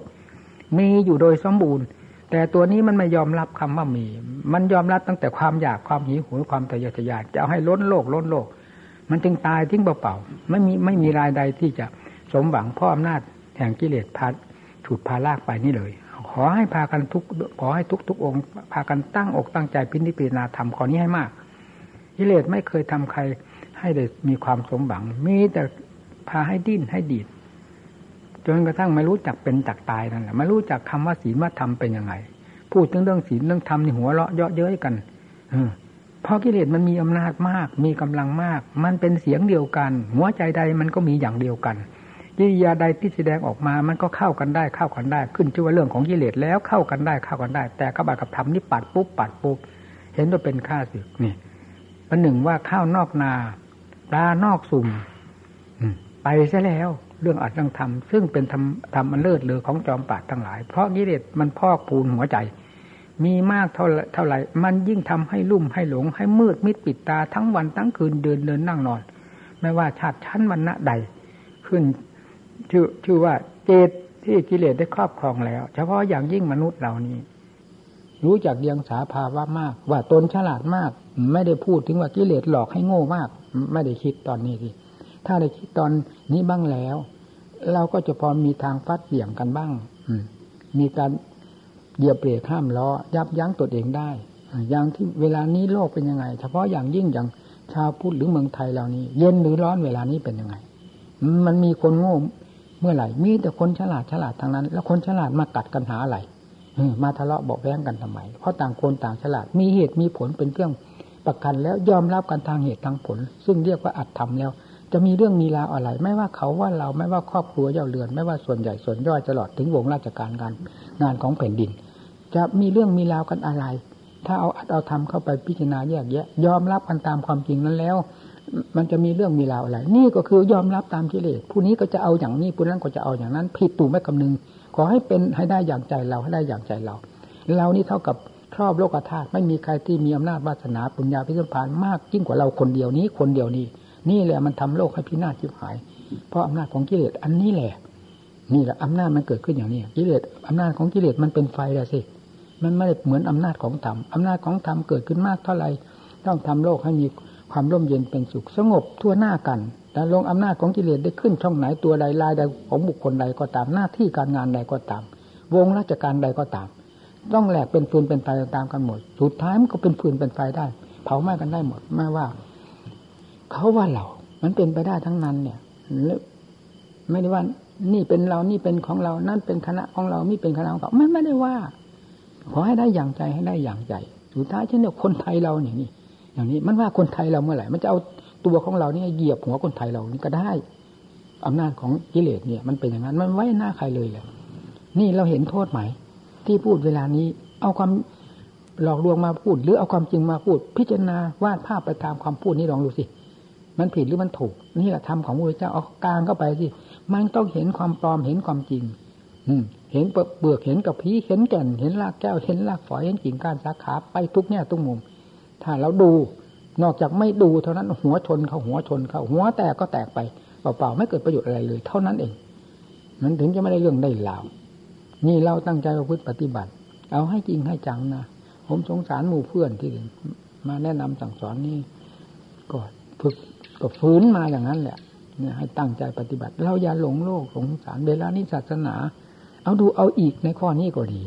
มีอยู่โดยสมบูรณ์ แต่ตัวนี้มันไม่ยอมรับคำว่ามี มันยอมรับตั้งแต่ความอยากความหิวโหยความทะเยอทะยานจะเอาให้ล้นโลกล้นโลก มันจึงตายทิ้งเปล่าๆไม่มีไม่มีรายใดที่จะสมหวังพ่ออำนาจแห่งกิเลสพัดฉุดพาลากไปนี่เลยขอให้พากันทุกขอให้ทุกทุกองค์ พากันตั้งอกตั้งใจพินิจพิจารณาธรรมข้อนี้ให้มาก กิเลสไม่เคยทำใคร ให้ได้มีความสมหวัง มีแต่พาให้ดิ้นให้ดีดจนกระทั่งไม่รู้จักเป็นจักตายนั่นแหละไม่รู้จักคำว่าศีลว่าธรรมเป็นยังไง พูดถึงเรื่องศีลเรื่องธรรมในหัวเราะเยาะเย้ยกันเพราะกิเลสมันมีอำนาจมาก มีกำลังมาก มันเป็นเสียงเดียวกัน หัวใจใดมันก็มีอย่างเดียวกันกิริยาใดที่แสดงออกมา มันก็เข้ากันได้เข้ากันได้ ขึ้นชื่อว่าเรื่องของกิเลสแล้วเข้ากันได้เข้ากันได้ แต่กบากับธรรมนี่ปัดปุ๊บปัดปุ๊บเห็นว่าเป็นข้าศึกนี่ ประหนึ่งว่าข้าวนอกนาปลานอกสุ่มไปซะแล้วเรื่องอัดเรื่องทำซึ่งเป็นธรรมธรรมอันเลิศเลอของจอมปาดทั้งหลาย เพราะกิเลสมันพอกพูนหัวใจ มีมากเท่าเท่าไหร่ มันยิ่งทำให้ลุ่มให้หลง ให้มืดมิดปิดตาทั้งวันทั้งคืนเดินเดินนั่งนอน ไม่ว่าชาติชั้นวันณะใด ขึ้นชื่อชื่อว่าเจตที่กิเลสได้ครอบครองแล้ว เฉพาะอย่างยิ่งมนุษย์เหล่านี้ รู้จักเดียงสาภาวะมาก ว่าตนฉลาดมาก ไม่ได้พูดถึงว่ากิเลสหลอกให้โง่มาก ไม่ได้คิดตอนนี้ทีถ้าได้คิดตอนนี้บ้างแล้ว เราก็จะพอมีทางฟัดเบี่ยงกันบ้างมีการเหยียบเบรกห้ามล้อยับยั้งตัวเองได้ อย่างที่เวลานี้โลกเป็นยังไง เฉพาะอย่างยิ่งอย่างชาวพุทธหรือเมืองไทยเรานี้ เย็นหรือร้อนเวลานี้เป็นยังไง มันมีคนโง่เมื่อไหร่ มีแต่คนฉลาดฉลาดทางนั้น แล้วคนฉลาดมากัดกันหาอะไร มาทะเลาะบอกแย้งกันทำไม เพราะต่างคนต่างฉลาด มีเหตุมีผลเป็นเครื่องประกันแล้วยอมรับกันทางเหตุทางผล ซึ่งเรียกว่าอัดทำแล้ว จะมีเรื่องมีราวอะไร ไม่ว่าเขาว่าเราไม่ว่าครอบครัวเย่าเรือน ไม่ว่าส่วนใหญ่ส่วนย่อยตลอดถึงวงราชการงานงานของแผ่นดิน จะมีเรื่องมีราวกันอะไร ถ้าเอาอัดเอาทำเข้าไปพิจารณาแยกแยะ ยอมรับกันตามความจริงนั้นแล้ว มันจะมีเรื่องมีราวอะไร นี่ก็คือยอมรับตามกิเลสผู้นี้ก็จะเอาอย่างนี้ผู้นั้นก็จะเอาอย่างนั้นผิดตู่ไม่คำนึง ขอให้เป็นให้ได้อย่างใจเราให้ได้อย่างใจเรา เรานี่เท่ากับครอบโลกธาตุไม่มีใครที่มีอำนาจวาสนาปุญญาพิสัมพันมากยิ่งกว่าเราคนเดียวนี้คนเดียวนี้ นี่แหละมันทำโลกให้พินาศชิบหาย เพราะอำนาจของกิเลสอันนี้แหละ นี่แหละอำนาจมันเกิดขึ้นอย่างนี้กิเลสอำนาจของกิเลสมันเป็นไฟแล้วสิมันไม่ได้เหมือนอำนาจของธรรมอำนาจของธรรมเกิดขึ้นมากเท่าไหร่ต้องทำโลกให้มีความร่มเย็นเป็นสุขสงบทั่วหน้ากัน แต่ลงอำนาจของกิเลสได้ขึ้นช่องไหนตัวใดลายใดของบุคคลใดก็ตามหน้าที่การงานใดก็ตาม วงราชการใดก็ตาม ต้องแหลกเป็นฟืนเป็นไฟตามกันหมดสุดท้ายมันก็เป็นฟืนเป็นไฟได้ เผาไหม้กันได้หมดไม่ว่าเขาว่าเรา มันเป็นไปได้ทั้งนั้นเนี่ยไม่ได้ว่านี่เป็นเรานี่เป็นของเรา นั่นเป็นคณะของเรานี่เป็นคณะของเขาไม่ไม่ได้ว่า ขอให้ได้อย่างใจให้ได้อย่างใจสุดท้ายเช่นเดียวคนไทยเราอย่างนี้อย่างนี้มันว่าคนไทยเราเมื่อไหร่มันจะเอา ตัวของเราเนี่ยเหยียบหัวคนไทยเรานี่ก็ได้อำนาจของกิเลสเนี่ย มันเป็นอย่างนั้นมันไว้หน้าใครเลยแหละนี่เราเห็นโทษไหม ที่พูดเวลานี้ เอาความหลอกลวงมาพูด หรือเอาความจริงมาพูด พิจารณาวาดภาพไปตามความพูดนี้ลองดูสิมันผิดหรือมันถูก นี่แหละธรรมของพระเจ้าเอากลางเข้าไปสิมันต้องเห็นความปลอมเห็นความจริง อืมเห็นเปลือกเห็นกับพีเห็นแก่น เห็นรากแก้วเห็นรากฝอยเห็นกิ่งก้านสาขาไปทุกแง่ทุกมุม ถ้าเราดู นอกจากไม่ดูเท่านั้นหัวชนเขาหัวชนเขาหัวแตกก็แตกไปเปล่าๆไม่เกิดประโยชน์อะไรเลย เท่านั้นเองมันถึงจะไม่ได้เรื่องได้ลาวนี่เราตั้งใจประพฤติปฏิบัติ เอาให้จริงให้จังนะผมสงสารหมู่เพื่อนที่มาแนะนำสั่งสอนนี่ก็ฝึกก็ฟื้นมาอย่างนั้นแหละเนี่ยให้ตั้งใจปฏิบัติ เราอย่าหลงโลกหลงสารเวลานี้ศาสนา เอาดูเอาอีกในข้อนี้ก็ดี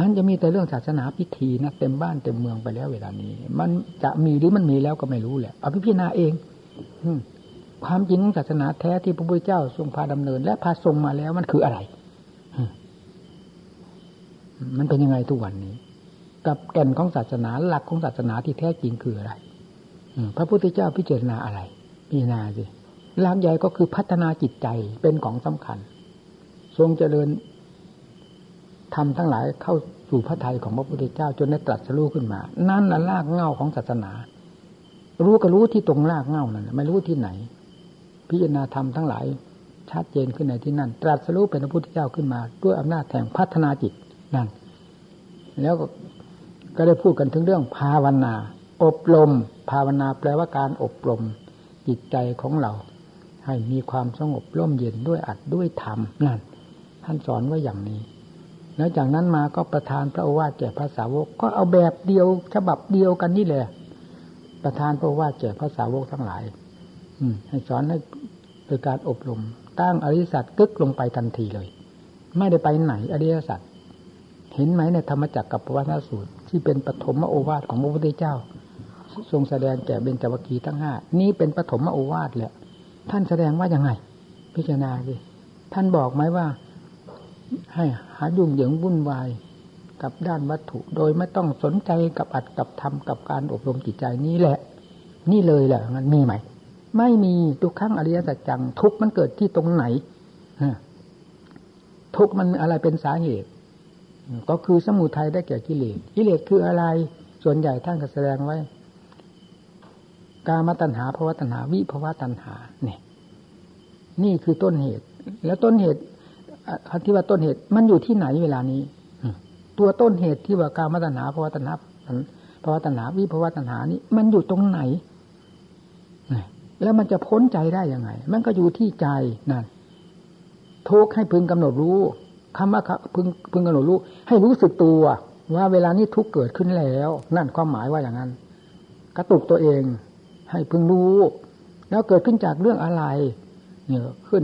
มันจะมีแต่เรื่องศาสนาพิธีนะเต็มบ้านเต็มเมืองไปแล้วเวลานี้ มันจะมีหรือมันมีแล้วก็ไม่รู้แหละเอาพิจารณาเอง อืความจริงของศาสนาแท้ที่พระพุทธเจ้าทรงพาดำเนิน และพาทรงมาแล้วมันคืออะไร มันเป็นยังไงทุกวันนี้ กับแก่นของศาสนาหลักของศาสนาที่แท้จริงคืออะไรพระพุทธเจ้าพิจารณาอะไรพิจารณาสิหลักใหญ่ก็คือพัฒนาจิตใจเป็นของสำคัญ ทรงเจริญ ทำทั้งหลายเข้าสู่พระทัยของพระพุทธเจ้าจนได้ตรัสรู้ขึ้นมา นั่นละลากเง่าของศาสนา รู้ก็รู้ที่ตรงลากเง่านั่นไม่รู้ที่ไหน พิจารณาธรรมทั้งหลาย ชัดเจนขึ้นในที่นั่น ตรัสรู้เป็นพระพุทธเจ้าขึ้นมา ด้วยอำนาจแห่งพัฒนาจิตนั่นแล้วก็ก็ได้พูดกันถึงเรื่องภาวนา อบรม ภาวนาแปลว่าการอบรม จิตใจของเรา ให้มีความสงบร่มเย็นด้วยอัดด้วยธรรมนั่นท่านสอนว่าอย่างนี้ แล้วจากนั้นมาก็ประทานพระโอวาทแก่ภาษาวก ก็เอาแบบเดียวฉบับเดียวกันนี่แหละ ประทานพระโอวาทแก่ภาษาวกทั้งหลาย อืให้สอนให้โดยการอบรมตั้งอริสัตกึกลงไปทันทีเลย ไม่ได้ไปไหนอริยสัจเห็นไหมในธรรมจักรกับปวัตนสูตร ที่เป็นปฐมโอวาทของพระพุทธเจ้า ทรงแสดงแก่เบญจวัคคีทั้งห้านี้เป็นปฐมโอวาทแหละ ท่านแสดงว่ายังไง พิจารณาดิท่านบอกไหมว่า ให้หายุ่งเหยิงวุ่นวายกับด้านวัตถุ โดยไม่ต้องสนใจกับอัดกับทำกับการอบรมจิตใจนี้แหละ นี่เลยแหละมันมีไหม ไม่มีทุกครั้งอริยสัจจัง ทุกมันเกิดที่ตรงไหนทุกมันอะไรเป็นสาเหตุ ก็คือสมุทัยได้แก่กิเลสกิเลสคืออะไร ส่วนใหญ่ท่านก็แสดงไว้ กามตัณหาภาวะตัณหา วิภาวะตัณหาเนี่ยนี่คือต้นเหตุ แล้วต้นเหตุ ที่ว่าต้นเหตุมันอยู่ที่ไหนเวลานี้ตัวต้นเหตุที่ว่ากามตัณหาภาวะตัณหาภาวะตัณหาวิภาวะตัณหานี้ มันอยู่ตรงไหนแล้วมันจะพ้นใจได้ยังไง มันก็อยู่ที่ใจนั่นทุกให้พึงกำหนดรู้คำว่าพึงพึงกำหนดรู้ ให้รู้สึกตัว ว่าเวลานี้ทุกเกิดขึ้นแล้ว นั่นความหมายว่าอย่างนั้น กระตุกตัวเอง ให้พึงรู้ แล้วเกิดขึ้นจากเรื่องอะไร เนี่ยขึ้น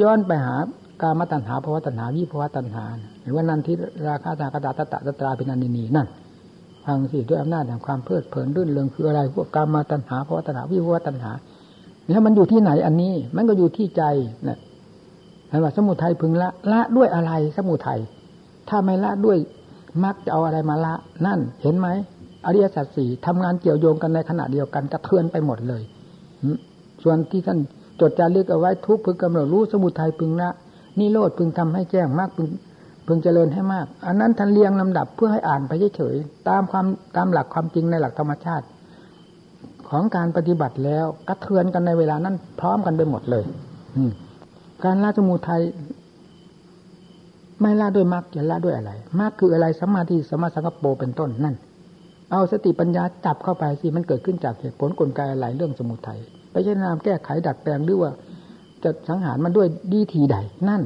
ย้อนไปหา การมาตัญหาภาวะตัญหาวิภาวะตัญหาหรือว่านันทิราคาตากระดาตตะตตราเป็นนันนีนั่นฟังสิด้วยอำนาจแห่งความเพลิดเพลินรื่นเริงคืออะไรพวกกรมาตัณหาภาวะตัณหาวิภวตัณหาแล้วมันอยู่ที่ไหนอันนี้ มันก็อยู่ที่ใจนะเห็นว่าสมุทัยพึงละละด้วยอะไรสมุทัยถ้าไม่ละด้วยมักจะเอาอะไรมาละ นั่น เห็นไหมอริยสัจสี่ทำงานเกี่ยวโยงกันในขณะเดียวกันกระเทือนไปหมดเลยส่วนที่ท่านจดจารึกเอาไว้ทุกพึงกำหนดรู้สมุทัยพึงละ นี่โลดพึงทำให้แจ้งมากพึงพึงเจริญให้มาก อันนั้นท่านเรียงลำดับเพื่อให้อ่านไปเฉยๆตามความตามหลักความจริงในหลักธรรมชาติ ของการปฏิบัติแล้วกระเทือนกันในเวลานั้นพร้อมกันไปหมดเลย อืการละสมุทัยไม่ละด้วยมรรคจะละด้วยอะไรมรรคคืออะไรสัมมาทิสมาสังกปรเป็นต้นนั่น เอาสติปัญญาจับเข้าไปสิมันเกิดขึ้นจากเหตุผลกลไกอะไรเรื่องสมุทัยไปใช้นามแก้ไขดัดแปลงหรือว่า จะสังหารมันด้วยดีทีใด นั่น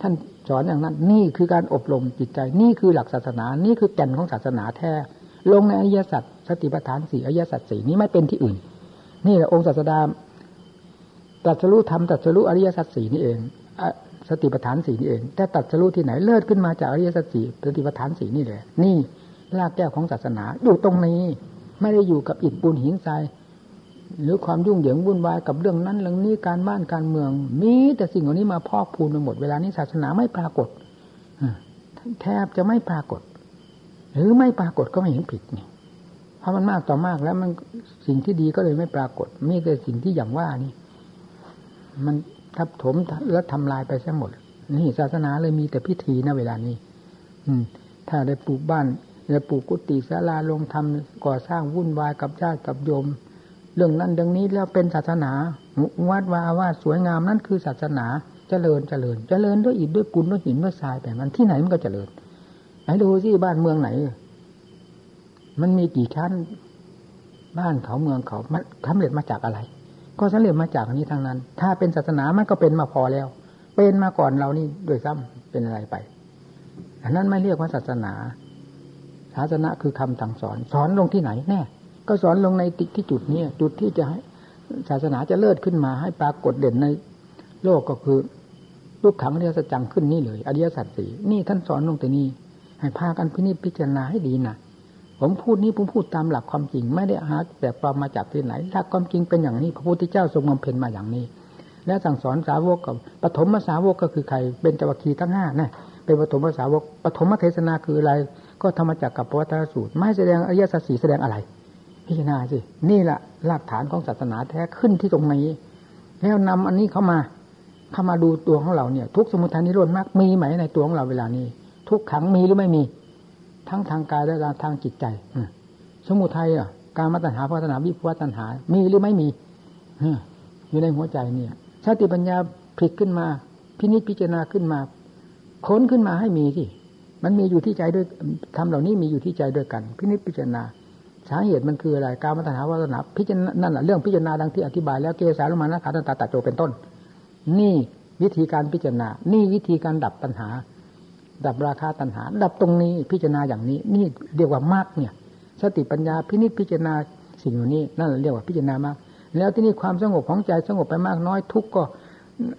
ท่านสอนอย่างนั้น นี่คือการอบรมจิตใจ นี่คือหลักศาสนา นี่คือแก่นของศาสนาแท้ ลงในอริยสัจสติปัฏฐานสี่อริยสัจสี่นี้ไม่เป็นที่อื่น นี่แหละองค์ศาสดาตรัสรู้ธรรมตรัสรู้อริยสัจสี่นี่เองสติปัฏฐานสี่นี่เองแต่ตัดสรู้ที่ไหนเลิศขึ้นมาจากอริยสัจสี่สติปัฏฐานสี่นี่แหละนี่รากแก้วของศาสนาอยู่ตรงนี้ ไม่ได้อยู่กับอิฐปูนหินทราย หรือความยุ่งเหยิงวุ่นวายกับเรื่องนั้นเรื่องนี้การบ้านการเมือง มีแต่สิ่งเหล่านี้มาพอกพูนไปหมดเวลานี้ศาสนาไม่ปรากฏแทบจะไม่ปรากฏ หรือไม่ปรากฏก็ไม่เห็นผิดนี่เพราะมันมากต่อมากแล้วมันสิ่งที่ดีก็เลยไม่ปรากฏ มีแต่สิ่งที่อย่างว่านี่ มันทับถมแล้วทำลายไปซะหมด นี่ศาสนาเลยมีแต่พิธีนะเวลานี้ อืม ถ้าได้ปลูกบ้านได้ปลูกกุฏิศาลาลงทำก่อสร้างวุ่นวายกับญาติกับโยม เรื่องนั้นเรื่องนี้แล้วเป็นศาสนาวัดว่าว่าสวยงามนั่นคือศาสนาเจริญเจริญเจริญด้วยอิฐด้วยปูนด้วยหินด้วยทรายแต่มันที่ไหนมันก็เจริญไหนดูสิบ้านเมืองไหน มันมีกี่ชั้น บ้านเขาเมืองเขา มันสำเร็จมาจากอะไร ก็สำเร็จมาจากอันนี้ทางนั้น ถ้าเป็นศาสนามันก็เป็นมาพอแล้ว เป็นมาก่อนเรานี่ด้วยซ้ำเป็นอะไรไป อันนั้นไม่เรียกว่าศาสนาศาสนาคือคำสั่งสอน สอนลงที่ไหนแน่ ก็สอนลงในติที่จุดนี้จุดที่จะให้ศาสนาจะเลิศขึ้นมาให้ปรากฏเด่นในโลกก็คือรูปขังอริยสัจจังขึ้นนี่เลยอริยสัจสี่นี่ท่านสอนลงแต่นี้ให้พากันพินิจพิจารณาให้ดีนะผมพูดนี้ผมพูดตามหลักความจริง ไม่ได้หาแบบปลอมมาจากที่ไหนหลักความจริงเป็นอย่างนี้ พระพุทธเจ้าทรงบำเพ็ญมาอย่างนี้ และสั่งสอนสาวกกับปฐมสาวกก็คือใครเป็นจวัคคีทั้งห้านะเป็นปฐมสาวกปฐมเทศนาคืออะไร ก็ธรรมจักกับปวัตนสูตร ไม่แสดงอริยสัจสี่แสดงอะไร พิจารณาสินี่แหละรากฐานของศาสนาแท้ขึ้นที่ตรงนี้ แล้วนำอันนี้เข้ามาเข้ามาดูตัวของเราเนี่ย ทุกสมุทัยนิโรธมากมีไหมในตัวของเราเวลานี้ ทุกขังมีหรือไม่มี ทั้งทางกายและทางจิตใจสมุทัยอะการมาตัญหาพัฒนาวิพวตัญหา มีหรือไม่มีอยู่ในหัวใจเนี่ยชาติปัญญาผลิตขึ้นมา พินิจพิจารณาขึ้นมาค้นขึ้นมาให้มีสิมันมีอยู่ที่ใจด้วยทำเหล่านี้มีอยู่ที่ใจด้วยกัน พินิจพิจารณา สาเหตุมันคืออะไรการมาตัญหาวัฒนาพิจารณานั่นแหละเรื่องพิจารณาดังที่อธิบายแล้วเกสาลมานะขาตันตาตัดโจเป็นต้น นี่วิธีการพิจารณา นี่วิธีการดับปัญหา ดับราคาตัณหา ดับตรงนี้พิจารณาอย่างนี้ นี่เรียกว่ามากเนี่ย สติปัญญาพินิจพิจารณาสิ่งเหล่านี้นั่นเรียกว่าพิจารณามากแล้วที่นี่ความสงบของใจสงบไปมากน้อยทุกก็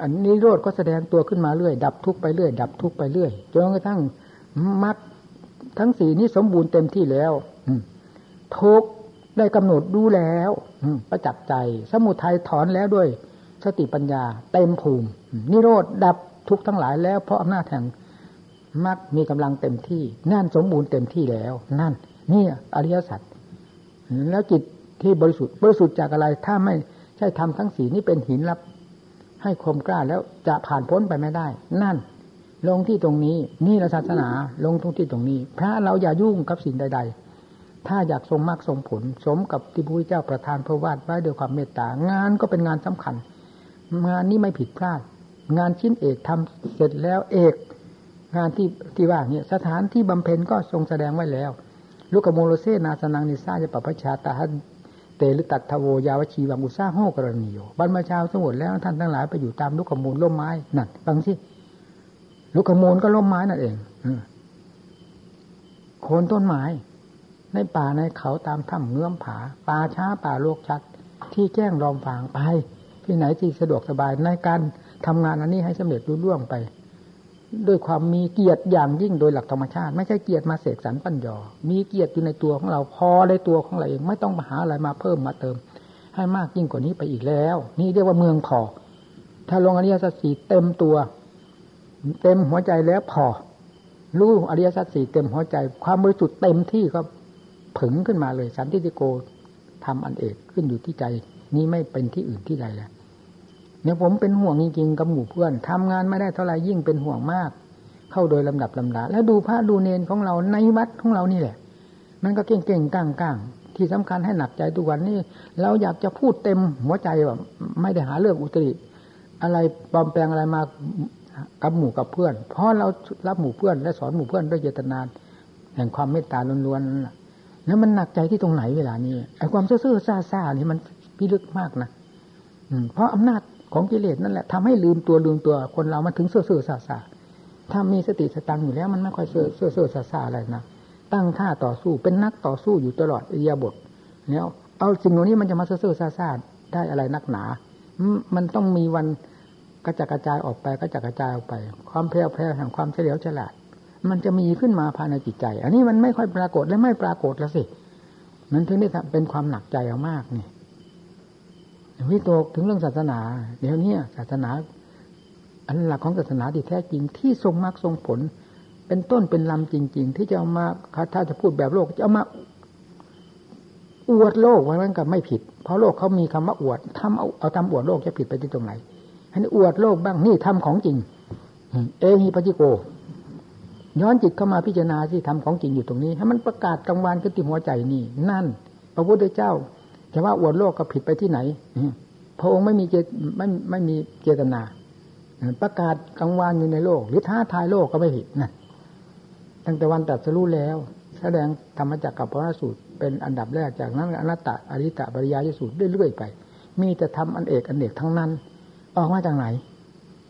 อันนี้โรดก็แสดงตัวขึ้นมาเรื่อย ดับทุกไปเรื่อย ดับทุกไปเรื่อยจนกระทั่งมัดทั้งสี่นี้สมบูรณ์เต็มที่แล้ว ทุกได้กำหนดดูแล้วประจักษ์ใจ สมุทัยถอนแล้วด้วย สติปัญญา เต็มภูมิ นิโรธดับทุกทั้งหลายแล้ว เพราะอำนาจแห่งมักมีกำลังเต็มที่ นั่นสมบูรณ์เต็มที่แล้ว นั่น นี่อริยสัจแล้วจิตที่บริสุทธิ์บริสุทธิ์จากอะไร ถ้าไม่ใช่ทำทั้งสีนี้เป็นหินรับ ให้คมกล้าแล้วจะผ่านพ้นไปไม่ได้ นั่น ลงที่ตรงนี้ นี่ละศาสนา ลงตรงที่ตรงนี้ พระเราอย่ายุ่งกับสิ่งใด ๆ ถ้าอยากทรงมากทรงผล สมกับที่พระพุทธเจ้าประทานพระวาดไว้ด้วยความเมตตางานก็เป็นงานสำคัญ งานนี้ไม่ผิดพลาด งานชิ้นเอกทำเสร็จแล้วเอก งานที่ที่ว่าเนี่ยสถานที่บำเพ็ญก็ทรงแสดงไว้แล้ว ลูกโมโลเซนาสนังนิซาจะปปชาตาเตลุตัดทโวยาวชีวังอุซาโหกรณีโยบรรมาชาวสมุทรแล้วท่านทั้งหลายไปอยู่ตามลูกขมูลล่มไม้นั่นฟังสิลูกขมูลก็ล่มไม้นั่นเองโคนต้นไม้ ในป่าในเขาตามถ้ำเงื้อมผา ป่าช้าป่าโลกชัด ที่แจ้งรอมฟางไป ที่ไหนที่สะดวกสบายในการทำงานอันนี้ให้สำเร็จรุ่ร่วงไป ด้วยความมีเกียรติอย่างยิ่งโดยหลักธรรมชาติ ไม่ใช่เกียรติมาเสกสรรปั้นยอ มีเกียรติอยู่ในตัวของเราพอในตัวของเราเองไม่ต้องมาหาอะไรมาเพิ่มมาเติม ให้มากยิ่งกว่านี้ไปอีกแล้ว นี่เรียกว่าเมืองพอ ถ้าลงอริยสัจสี่เต็มตัว เต็มหัวใจแล้วพอรู้อริยสัจสี่เต็มหัวใจ ความบริสุทธิ์เต็มที่ก็ ผึงขึ้นมาเลยสันติโกทำอันเอกขึ้นอยู่ที่ใจ นี้ไม่เป็นที่อื่นที่ใดแล้วเนี่ยผมเป็นห่วงจริงๆกับหมู่เพื่อนทำงานไม่ได้เท่าไรยิ่งเป็นห่วงมาก เข้าโดยลำดับลำดาแล้วดูพระดูเนนของเราในวัดของเรานี่แหละ มันก็เก่งๆก้างๆที่สำคัญให้หนักใจทุกวันนี้เราอยากจะพูดเต็มหัวใจว่าไม่ได้หาเรื่องอุตริ อะไรปลอมแปลงอะไรมากับหมู่กับเพื่อน เพราะเรารับหมู่เพื่อนและสอนหมู่เพื่อนด้วยเจตนาแห่งความเมตตาล้วนๆนั่น แล้วมันหนักใจที่ตรงไหนเวลานี้ไอ้ความซื่อๆซ่าๆนี่มันพิลึกมากนะเพราะอำนาจของกิเลสนั่นแหละทำให้ลืมตัวลืมตัวคนเรามันถึงเสื่อเสื่อซาซาถ้ามีสติสตังอยู่แล้ว มันไม่ค่อยเสื่อเสื่อซาซาอะไรนะตั้งท่าต่อสู้เป็นนักต่อสู้อยู่ตลอดอิยาบทแล้วเอาสิ่งเหล่านี้มันจะมาเสื่อเสื่อซาซาได้อะไรนักหนา มันต้องมีวันกระจัดกระจายออกไปกระจัดกระจายออกไป ความแพร่แพร่แห่งความเฉลียวฉลาด มันจะมีขึ้นมาภายในจิตใจ อันนี้มันไม่ค่อยปรากฏและไม่ปรากฏแล้วสิ มันถึงได้เป็นความหนักใจเอามากนี่วิโตกถึงเรื่องศาสนา เดี๋ยวนี้ศาสนา อันหลักของศาสนาที่แท้จริงที่ทรงมรรคทรงผล เป็นต้นเป็นลำจริง ๆ ที่จะเอามาถ้าจะพูดแบบโลกจะเอามาอวดโลกไว้มันก็ไม่ผิด เพราะโลกเขามีคำว่าอวดทำเอาเอาทำอวดโลกจะผิดไปที่ตรงไหนอันนี้อวดโลกบ้างนี่ทำของจริง เอหิปจิโก ย้อนจิตเข้ามาพิจารณาที่ทำของจริงอยู่ตรงนี้ ให้มันประกาศกลางวันขึ้นที่หัวใจนี่ นั่น พระพุทธเจ้าแต่ว่าอวดโลกก็ผิดไปที่ไหนพระองค์ไม่มีเจไม่ไม่มีเจตนาประกาศกลางวันอยู่ในโลก หรือท้าทายโลกก็ไม่ผิดนะตั้งแต่วันตัดสรู้แล้ว แสดงธรรมจักรกับพระสูตรเป็นอันดับแรกจากนั้นอนัตตอริตะบริยายสูตรเรื่อยๆไป มีแต่ทำอันเอกอันเอกทั้งนั้น ออกมาจากไหน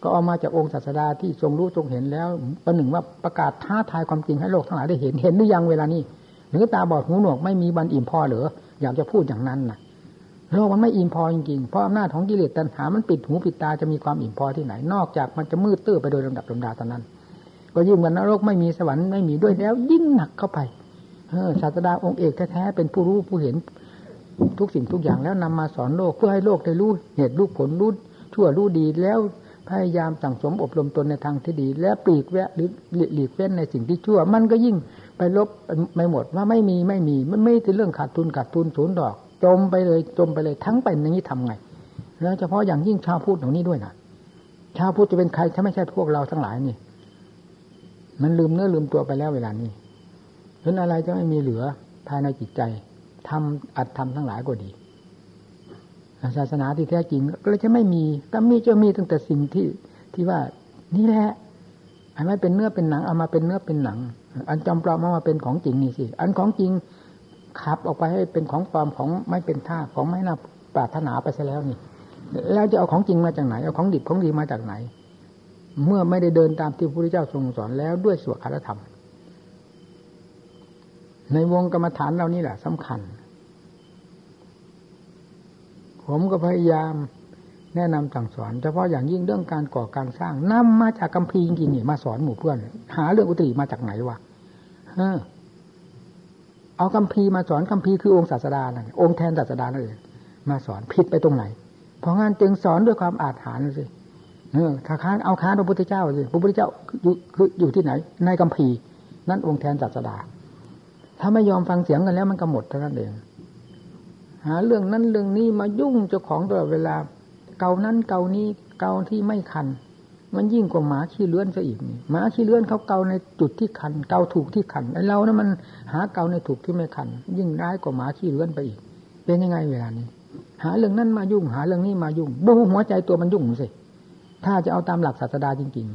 ก็ออกมาจากองค์ศาสดาที่ทรงรู้ทรงเห็นแล้วประหนึ่งว่าประกาศท้าทายความจริงให้โลกทั้งหลายได้เห็นเห็นหรือยังเวลานี้หรือตาบอดหูหนวกไม่มีบันอิ่มพอหรืออยากจะพูดอย่างนั้นนะโลกมันไม่อิ่มพอจริงๆเพราะอำนาจของกิเลสตัณหามันปิดหูปิดตาจะมีความอิ่มพอที่ไหน นอกจากมันจะมืดตื้อไปโดยลำดับลำดาตอนนั้น ก็ยิ่งกันนรกไม่มีสวรรค์ไม่มีด้วยแล้ว ยิ่งหนักเข้าไปเออศาสดาองค์เอกแท้ๆเป็นผู้รู้ผู้เห็นทุกสิ่งทุกอย่างแล้วนำมาสอนโลกเพื่อให้โลกได้รู้เหตุรู้ผลรู้ชั่วรู้ดีแล้ว พยายามสั่งสมอบรมตนในทางที่ดี และปลีกแวะหรือหลีกเว้นในสิ่งที่ชั่ว มันก็ยิ่งไปลบไม่หมดว่าไม่มีไม่มีมันไม่ใช่เรื่องขาดทุนขาดทุนศูนย์ดอก จมไปเลยจมไปเลยทั้งเป็นอย่างนี้ทำไง แล้วเฉพาะอย่างยิ่งชาวพุทธเหล่านี้ด้วยนะชาวพุทธจะเป็นใครถ้าไม่ใช่พวกเราทั้งหลายนี่ มันลืมเนื้อลืมตัวไปแล้วเวลานี้เพราะอะไรจะไม่มีเหลือภายในจิตใจทำอัดทำทั้งหลายก็ดี ศาสนาที่แท้จริง ก็เลยจะไม่มีก็มีจะมีตั้งแต่สิ่งที่ที่ว่านี่แหละอันไม่เป็นเนื้อเป็นหนังเอามาเป็นเนื้อเป็นหนัง อันจำปลอมมาเป็นของจริงนี่สิอันของจริงขับออกไปให้เป็นของปลอมของไม่เป็นท่าของไม่น่าปรารถนาไปซะแล้วนี่ แล้วจะเอาของจริงมาจากไหนเอาของดิบของดีมาจากไหน เมื่อไม่ได้เดินตามที่พระพุทธเจ้าทรงสอนแล้วด้วยสวดคารธรรม ในวงกรรมฐานเรานี่แหละสำคัญ ผมก็พยายามแนะนำสั่งสอนเฉพาะอย่างยิ่งเรื่องการก่อการสร้างนำมาจากกัมพีจริงๆนี่มาสอนหมู่เพื่อน หาเรื่องอุตริมาจากไหนวะเออเอาคำพีมาสอนคำพีคือองค์ศาสดานั่นองค์แทนศาสดานั่นเองมาสอนผิดไปตรงไหน เพราะงั้นจึงสอนด้วยความอาถรรพ์สิเออถ้าค้านเอาค้านพระพุทธเจ้าสิพระพุทธเจ้าอยู่คืออยู่ที่ไหน ในคำพีนั่นองค์แทนศาสดา ถ้าไม่ยอมฟังเสียงกันแล้วมันก็หมดเท่านั้นเอง หาเรื่องนั้นเรื่องนี้มายุ่งเจ้าของตลอดเวลา เกานั้นเกานี้เกาที่ไม่คัน มันยิ่งกว่าหมาขี้เลื้อนซะอีกหมาขี้เลื้อนเขาเกาในจุดที่คัน เกาถูกที่คันไอเรานะ่ะมันหาเกาในถูกที่ไม่คัน ยิ่งร้ายกว่าหมาขี้เลื้อนไปอีก เป็นยังไงเวลานี้ หาเรื่องนั้นมายุ่ง หาเรื่องนี้มายุ่งดูหัวใจตัวมันยุ่งสิถ้าจะเอาตามหลักศาสดาจริง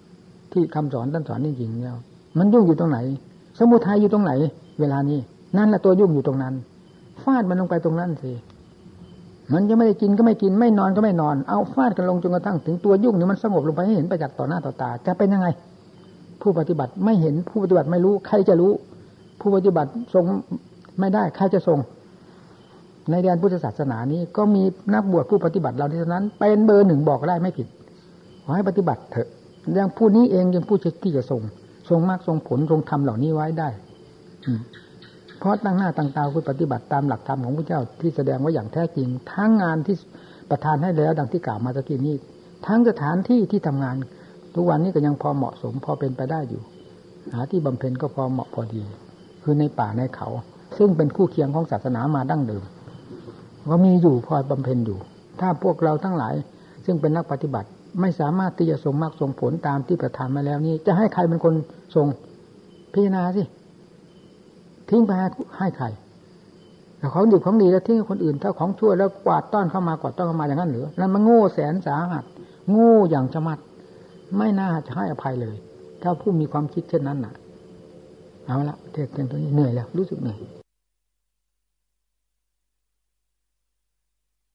ๆ ที่คำสอนท่านสอนจริงๆเนี่ยมันยุ่งอยู่ตรงไหน สมุทัยอยู่ตรงไหน เวลานี้นั่นแหละตัวยุ่งอยู่ตรงนั้น ฟาดมันลงไปตรงนั้นสิมันจะไม่ได้กินก็ไม่กินไม่นอนก็ไม่นอน เอาฟาดกันลงจนกระทั่งถึงตัวยุ่งเนี่ยมันสงบลงไปให้เห็นไปจากต่อหน้าต่อตา จะเป็นยังไง ผู้ปฏิบัติไม่เห็นผู้ปฏิบัติไม่รู้ ใครจะรู้ ผู้ปฏิบัติทรงไม่ได้ใครจะทรงในแดนพุทธศาสนานี้ก็มีนักบวชผู้ปฏิบัติเราที่นั้น เป็นเบอร์หนึ่งบอกได้ไม่ผิดขอให้ปฏิบัติเถอะอย่างผู้นี้เองยังผู้ที่จะทรงทรงมากทรงผลทรงทำเหล่านี้ไว้ได้อื เพราะตั้งหน้าตั้งตาคุณปฏิบัติตามหลักธรรมของพระเจ้าที่แสดงไว้อย่างแท้จริง ทั้งงานที่ประทานให้แล้ว ดังที่กล่าวมาตะกี้นี้ ทั้งสถานที่ที่ทำงาน ทุกวันนี้ก็ยังพอเหมาะสมพอเป็นไปได้อยู่ หาที่บำเพ็ญก็พอเหมาะพอดี คือในป่าในเขา ซึ่งเป็นคู่เคียงของศาสนามาดั้งเดิมก็มีอยู่พอบำเพ็ญอยู่ ถ้าพวกเราทั้งหลาย ซึ่งเป็นนักปฏิบัติไม่สามารถที่จะทรงมากทรงผลตามที่ประทานมาแล้วนี้ จะให้ใครเป็นคนทรงพิจารณาสิ ทิ้งไปให้ใครแต่ของดีของดีแล้วทิ้งให้คนอื่น ถ้าของชั่วแล้วกวาดต้อนเข้ามากวาดต้อนเข้ามาอย่างนั้นหรือนั่นมันโง่แสนสาหัสโง่อย่างชะมัด ไม่น่าจะให้อภัยเลย ถ้าผู้มีความคิดเช่นนั้นน่ะ เอาละเทศเพียงตัวนี้เหนื่อยแล้วรู้สึกเหนื่อย